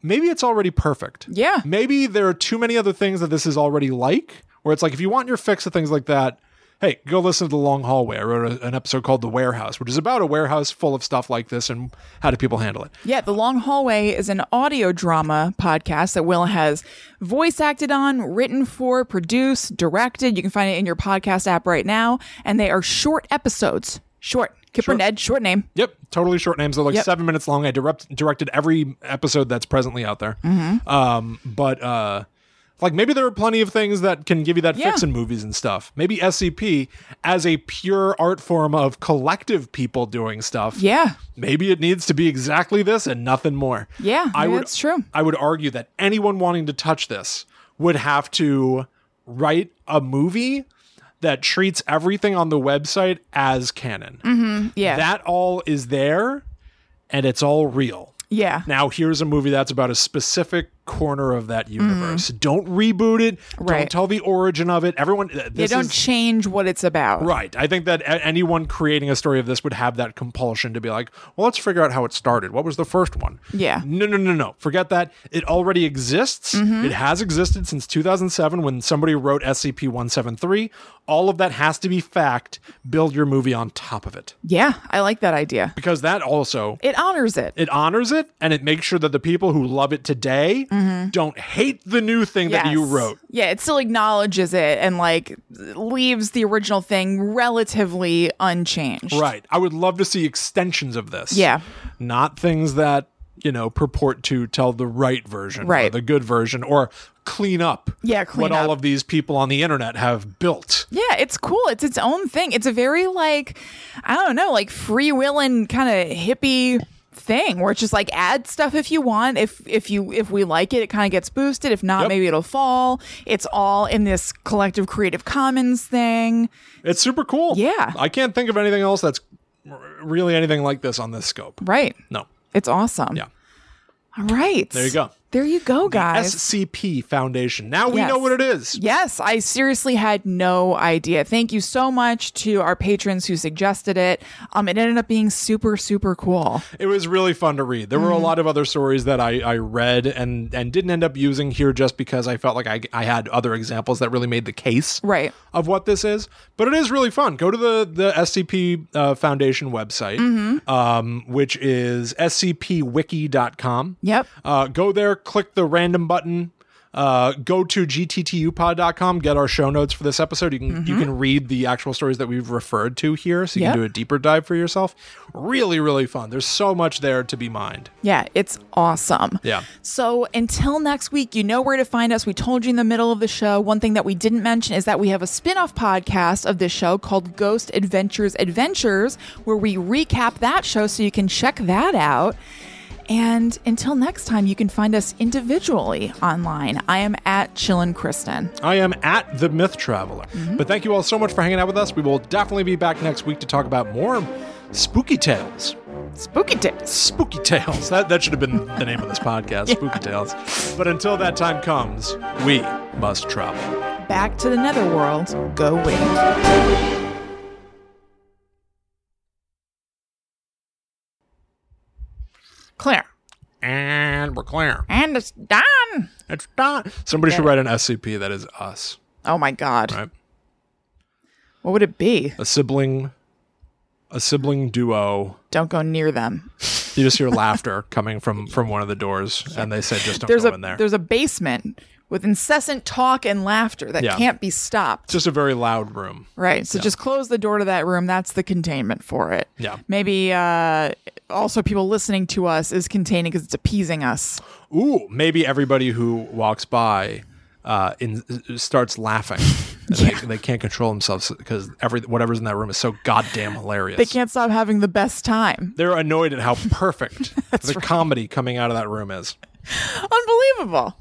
[SPEAKER 1] maybe it's already perfect
[SPEAKER 2] yeah.
[SPEAKER 1] maybe there are too many other things that this is already like where it's like if you want your fix of things like that hey go listen to the long hallway i wrote a, an episode called the warehouse which is about a warehouse full of stuff like this and how do people handle it
[SPEAKER 2] Yeah, The Long Hallway is an audio drama podcast that Will has voice acted on, written for, produced, directed. You can find it in your podcast app right now. And they are short episodes. Short. Kipper
[SPEAKER 1] Short.
[SPEAKER 2] Ned, short name.
[SPEAKER 1] yep totally short names they're like
[SPEAKER 2] Yep.
[SPEAKER 1] seven minutes long i direct, directed every episode that's presently out there
[SPEAKER 2] Mm-hmm.
[SPEAKER 1] um but uh like maybe there are plenty of things that can give you that fix in movies and stuff maybe scp as a pure art form of collective people doing stuff
[SPEAKER 2] Yeah.
[SPEAKER 1] maybe it needs to be exactly this and nothing more.
[SPEAKER 2] Yeah,
[SPEAKER 1] I
[SPEAKER 2] maybe
[SPEAKER 1] would,
[SPEAKER 2] that's true.
[SPEAKER 1] I would argue that anyone wanting to touch this would have to write a movie that treats everything on the website as canon.
[SPEAKER 2] Mm-hmm, yeah.
[SPEAKER 1] That all is there and it's all real.
[SPEAKER 2] yeah.
[SPEAKER 1] Now, here's a movie that's about a specific corner of that universe. Don't reboot it. Don't
[SPEAKER 2] Mm-hmm.
[SPEAKER 1] Tell the origin of it. Everyone,
[SPEAKER 2] Yeah,
[SPEAKER 1] this
[SPEAKER 2] don't
[SPEAKER 1] is,
[SPEAKER 2] change what it's about.
[SPEAKER 1] Right. I think that anyone creating a story of this would have that compulsion to be like, well, let's figure out how it started. What was the first one?
[SPEAKER 2] Yeah.
[SPEAKER 1] No, no, no, no. Forget that. It already exists.
[SPEAKER 2] Mm-hmm.
[SPEAKER 1] It has existed since 2007 when somebody wrote SCP 173. All of that has to be fact. Build your movie on top of it.
[SPEAKER 2] Yeah, I like that idea.
[SPEAKER 1] Because that also.
[SPEAKER 2] It honors it.
[SPEAKER 1] It honors it and it makes sure that the people who love it today don't hate the new thing that you
[SPEAKER 2] Mm-hmm.
[SPEAKER 1] Wrote.
[SPEAKER 2] Yeah, it still acknowledges it and like leaves the original thing relatively unchanged.
[SPEAKER 1] Right. I would love to see extensions of this.
[SPEAKER 2] Yeah.
[SPEAKER 1] Not things that, you know, purport to tell the right version, or
[SPEAKER 2] Right.
[SPEAKER 1] the good version, or clean up
[SPEAKER 2] Yeah, clean
[SPEAKER 1] what all of these people on the internet have built.
[SPEAKER 2] Yeah, it's cool. It's its own thing. It's a very like I don't know, like freewheeling kind of hippie thing where it's just like add stuff if you want. If if you if we like it, it kind of gets boosted. If not,
[SPEAKER 1] Yep.
[SPEAKER 2] maybe it'll fall. It's all in this collective creative commons thing.
[SPEAKER 1] It's super cool.
[SPEAKER 2] Yeah.
[SPEAKER 1] I can't think of anything else that's really anything like this on this scope.
[SPEAKER 2] Right.
[SPEAKER 1] No.
[SPEAKER 2] It's awesome.
[SPEAKER 1] Yeah.
[SPEAKER 2] All right.
[SPEAKER 1] There you go.
[SPEAKER 2] There you go, guys.
[SPEAKER 1] SCP Foundation. Now we
[SPEAKER 2] Yes.
[SPEAKER 1] know what it is.
[SPEAKER 2] Yes, I seriously had no idea. Thank you so much to our patrons who suggested it. Um, it ended up being super, super cool.
[SPEAKER 1] It was really fun to read. There were
[SPEAKER 2] Mm-hmm.
[SPEAKER 1] a lot of other stories that I, I read and, and didn't end up using here just because I felt like I, I had other examples that really made the case
[SPEAKER 2] Right.
[SPEAKER 1] of what this is. But it is really fun. Go to the, the SCP uh, Foundation website,
[SPEAKER 2] Mm-hmm.
[SPEAKER 1] um, which is scpwiki.com.
[SPEAKER 2] Yep.
[SPEAKER 1] Uh, go there, click the random button. Uh, go to gttupod.com, get our show notes for this episode. You can you can read the actual stories that we've referred to here, so you
[SPEAKER 2] Mm-hmm. Yep.
[SPEAKER 1] can do a deeper dive for yourself. Really, really fun. There's so much there to be mined.
[SPEAKER 2] Yeah, it's awesome.
[SPEAKER 1] Yeah.
[SPEAKER 2] So until next week, you know where to find us. We told you in the middle of the show. One thing that we didn't mention is that we have a spin off podcast of this show called Ghost Adventures Adventures, where we recap that show so you can check that out. And until next time, you can find us individually online. I am at Chillin' Kristen.
[SPEAKER 1] I am at the Myth Traveler. Mm-hmm. But thank you all so much for hanging out with us. We will definitely be back next week to talk about more spooky tales.
[SPEAKER 2] Spooky Tales.
[SPEAKER 1] Spooky Tales. That, that should have been the name of this podcast, Spooky Tales. But until that time comes, we must travel.
[SPEAKER 2] Back to the netherworld. Go wait. Claire.
[SPEAKER 1] And we're clear.
[SPEAKER 2] And it's done.
[SPEAKER 1] It's done. Somebody should write an SCP that is us,
[SPEAKER 2] Oh my God.
[SPEAKER 1] right?
[SPEAKER 2] What would it be?
[SPEAKER 1] A sibling, a sibling duo.
[SPEAKER 2] Don't go near them.
[SPEAKER 1] You just hear laughter coming from from one of the doors, and they say, "Just don't
[SPEAKER 2] There's
[SPEAKER 1] go
[SPEAKER 2] a
[SPEAKER 1] in there."
[SPEAKER 2] there's a basement with incessant talk and laughter that
[SPEAKER 1] Yeah.
[SPEAKER 2] can't be stopped.
[SPEAKER 1] It's just a very loud room.
[SPEAKER 2] Right. So just close the door to that room. That's the containment for it.
[SPEAKER 1] Yeah.
[SPEAKER 2] Maybe uh, also people listening to us is containing because it's appeasing us.
[SPEAKER 1] Ooh, maybe everybody who walks by uh, in, starts laughing. And they, they can't control themselves because every whatever's in that room is so goddamn hilarious.
[SPEAKER 2] They can't stop having the best time.
[SPEAKER 1] They're annoyed at how perfect the comedy coming out of that room is.
[SPEAKER 2] Unbelievable.